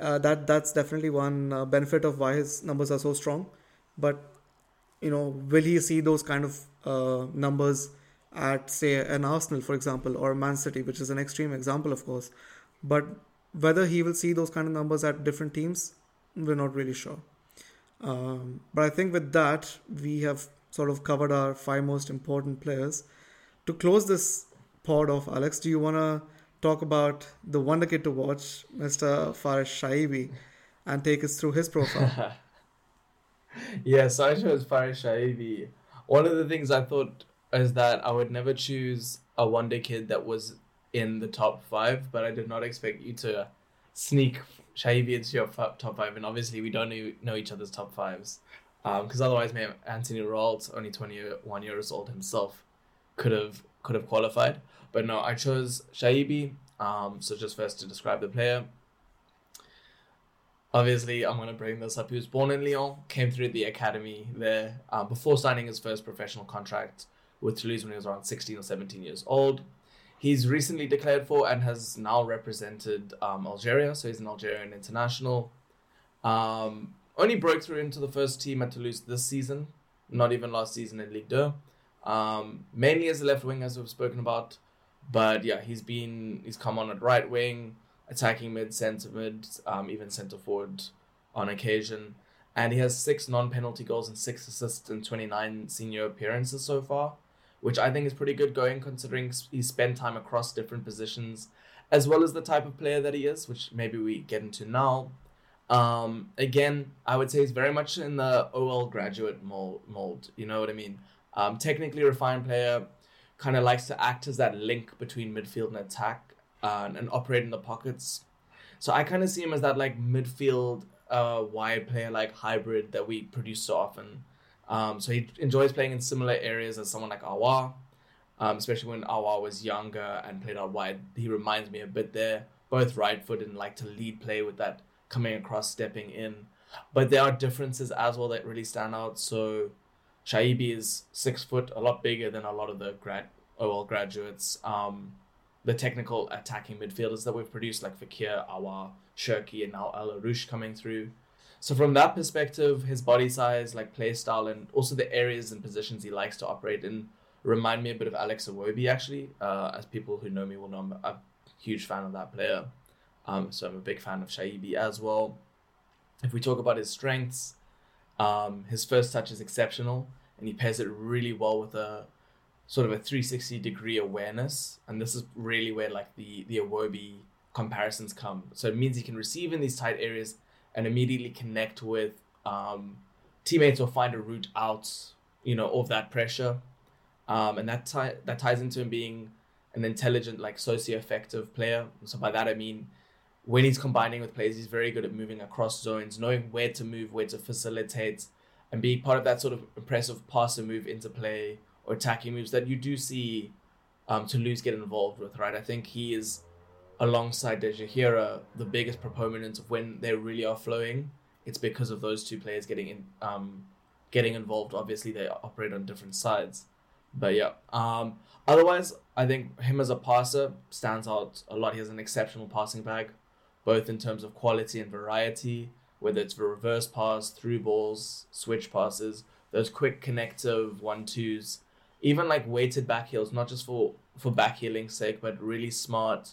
uh, that that's definitely one uh, benefit of why his numbers are so strong. But you know, will he see those kind of uh, numbers at say an Arsenal, for example, or Man City, which is an extreme example, of course. But whether he will see those kind of numbers at different teams, we're not really sure. Um, but I think with that, we have sort of covered our five most important players. To close this pod off, Alex, do you want to talk about the wonder kid to watch, Mr. Fares Chaibi, and take us through his profile? yes, I chose Fares Chaibi. One of the things I thought is that I would never choose a Wonder Kid that was in the top five, but I did not expect you to sneak Chaibi into your top five. And obviously, we don't know each other's top fives. Because um, otherwise, maybe Anthony Rouault, only 21 years old himself, could have could have qualified. But no, I chose Chaibi. Um, so just first to describe the player. Obviously, I'm going to bring this up. He was born in Lyon, came through the academy there uh, before signing his first professional contract with Toulouse when he was around 16 or 17 years old. He's recently declared for and has now represented um, Algeria, so he's an Algerian international. Um, only broke through into the first team at Toulouse this season, not even last season in Ligue 2. Um, mainly as a left wing, as we've spoken about. But yeah, he's been he's come on at right wing, attacking mid, centre mid, um, even centre forward on occasion. And he has six non penalty goals and six assists in 29 senior appearances so far which I think is pretty good going considering he spent time across different positions, as well as the type of player that he is, which maybe we get into now. Um, again, I would say he's very much in the OL graduate mold. mold you know what I mean? Um, technically refined player, kind of likes to act as that link between midfield and attack, uh, and operate in the pockets. So I kind of see him as that like midfield, uh, wide player, like hybrid that we produce so often. Um, so he enjoys playing in similar areas as someone like Aouar, um, especially when Aouar was younger and played out wide. He reminds me a bit there, both right footed and like to lead play with that coming across, stepping in. But there are differences as well that really stand out. So Chaibi is six foot, a lot bigger than a lot of the grad OL graduates. Um, the technical attacking midfielders that we've produced, like Fekir, Aouar, Cherki, and now El Arouch coming through. So from that perspective, his body size, like play style, and also the areas and positions he likes to operate in remind me a bit of Alex Iwobi actually. Uh, as people who know me will know, I'm a huge fan of that player. Um, so I'm a big fan of Chaibi as well. If we talk about his strengths, um, his first touch is exceptional, and he pairs it really well with a sort of a 360 degree awareness. And this is really where like the the Iwobi comparisons come. So it means he can receive in these tight areas and immediately connect with um, teammates or find a route out, you know, of that pressure. Um, and that tie- that ties into him being an intelligent, like socio-effective player. So by that I mean when he's combining with players, he's very good at moving across zones, knowing where to move, where to facilitate, and be part of that sort of impressive passer move into play or attacking moves that you do see um, Toulouse get involved with, right? I think he is, alongside De the biggest proponents of when they really are flowing. It's because of those two players getting in, um, getting involved. Obviously, they operate on different sides, but yeah. Um, otherwise, I think him as a passer stands out a lot. He has an exceptional passing bag both in terms of quality and variety, whether it's reverse pass, through balls, switch passes, those quick connective one twos, even like weighted back heels, not just for for back sake, but really smart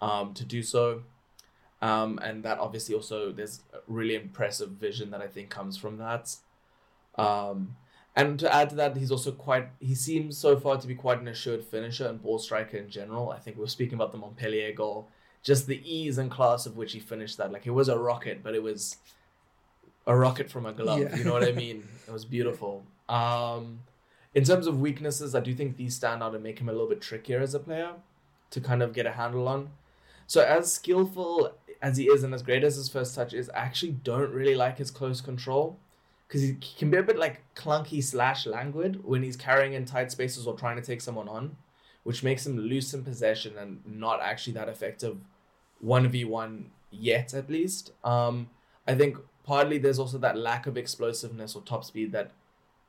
um, to do so. Um, and that obviously also there's really impressive vision that I think comes from that. Um, and to add to that, he's also quite. He seems so far to be quite an assured finisher and ball striker in general. I think we are speaking about the Montpellier goal just the ease and class of which he finished that. Like it was a rocket, but it was a rocket from a glove. Yeah. You know what I mean? It was beautiful. Um, in terms of weaknesses, I do think these stand out and make him a little bit trickier as a player to kind of get a handle on. So as skillful as he is and as great as his first touch is, I actually don't really like his close control because he can be a bit like clunky slash languid when he's carrying in tight spaces or trying to take someone on which makes him loose in possession and not actually that effective 1v1 yet, at least. Um, I think partly there's also that lack of explosiveness or top speed that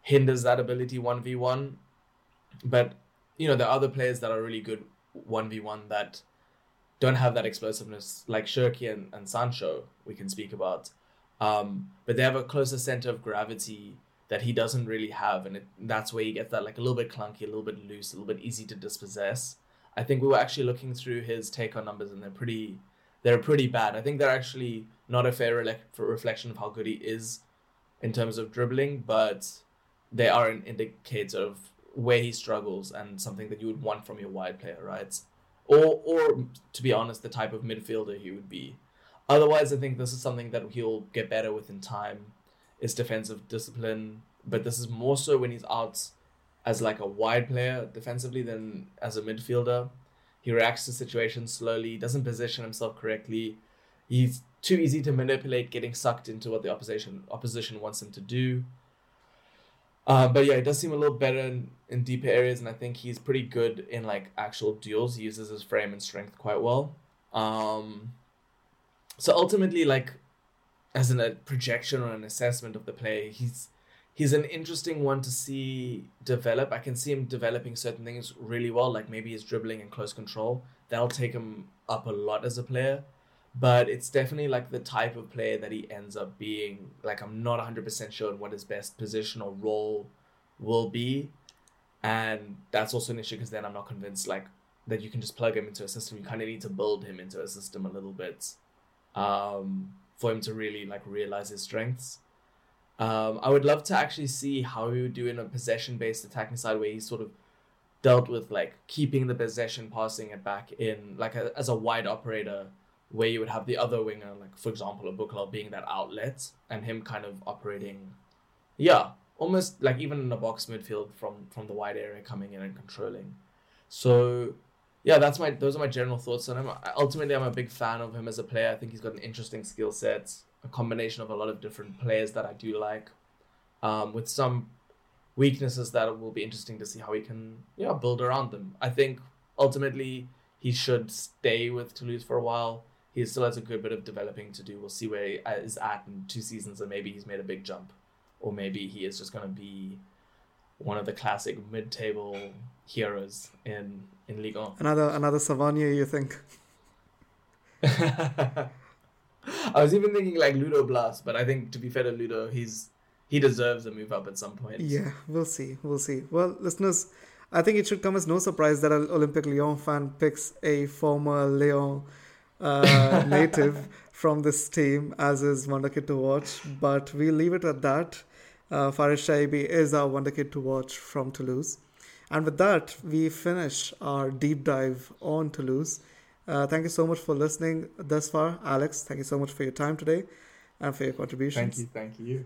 hinders that ability 1v1. But, you know, there are other players that are really good 1v1 that don't have that explosiveness, like Cherki and, and Sancho, we can speak about. Um, but they have a closer center of gravity that he doesn't really have, and it, that's where he gets that like a little bit clunky, a little bit loose, a little bit easy to dispossess. I think we were actually looking through his take on numbers, and they're pretty, they're pretty bad. I think they're actually not a fair re- reflection of how good he is in terms of dribbling, but they are an indicator of where he struggles and something that you would want from your wide player, right? Or, or to be honest, the type of midfielder he would be. Otherwise, I think this is something that he'll get better with in time is defensive discipline, but this is more so when he's out as like a wide player defensively than as a midfielder. He reacts to situations slowly, doesn't position himself correctly. He's too easy to manipulate, getting sucked into what the opposition opposition wants him to do. Uh, but yeah, it does seem a little better in, in deeper areas, and I think he's pretty good in like actual duels. He uses his frame and strength quite well. Um, so ultimately, like as in a projection or an assessment of the play, he's he's an interesting one to see develop. I can see him developing certain things really well, like maybe his dribbling and close control. That'll take him up a lot as a player. But it's definitely like the type of player that he ends up being. Like I'm not 100% sure what his best position or role will be. And that's also an issue because then I'm not convinced like that you can just plug him into a system. You kind of need to build him into a system a little bit. Um, for him to really like realize his strengths. Um, I would love to actually see how he would do in a possession based attacking side where he sort of dealt with like keeping the possession, passing it back in like a, as a wide operator where you would have the other winger, like for example, Aboukhlal being that outlet and him kind of operating, yeah, almost like even in the box midfield from from the wide area coming in and controlling. So yeah, that's my those are my general thoughts on him. Ultimately, I'm a big fan of him as a player. I think he's got an interesting skill set, a combination of a lot of different players that I do like, um, with some weaknesses that will be interesting to see how he can yeah build around them. I think ultimately he should stay with Toulouse for a while. He still has a good bit of developing to do. We'll see where he uh, is at in two seasons, and maybe he's made a big jump, or maybe he is just going to be one of the classic mid-table heroes in in Ligue 1. Another another Savanier, you think? I was even thinking like Ludo Blas, but I think to be fair to Ludo, he's he deserves a move up at some point. Yeah, we'll see. We'll see. Well, listeners, I think it should come as no surprise that an Olympic Lyon fan picks a former Lyon uh, native from this team as is wonder kid to watch. But we'll leave it at that. Uh, Fares Chaibi is our wonder kid to watch from Toulouse. And with that, we finish our deep dive on Toulouse. Uh, thank you so much for listening thus far, Alex. Thank you so much for your time today and for your contributions. Thank you, thank you.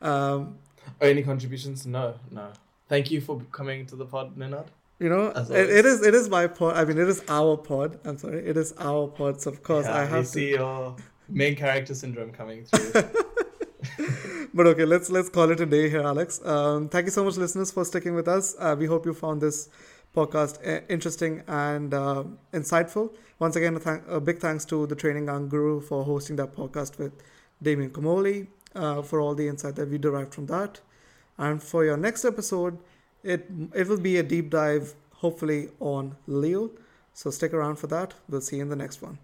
Um, any contributions? No, no. Thank you for coming to the pod, Ninad. You know, it, it is it is my pod. I mean, it is our pod. I'm sorry, it is our pod. So of course, yeah, I have to see your main character syndrome coming through. but okay, let's let's call it a day here, Alex. Um, thank you so much, listeners, for sticking with us. Uh, we hope you found this podcast uh, interesting and uh, insightful. Once again, a, th- a, big thanks to the Training Guru for hosting that podcast with Damien Comolli uh, for all the insight that we derived from that. And for your next episode, it it will be a deep dive, hopefully on Leo. So stick around for that. We'll see you in the next one.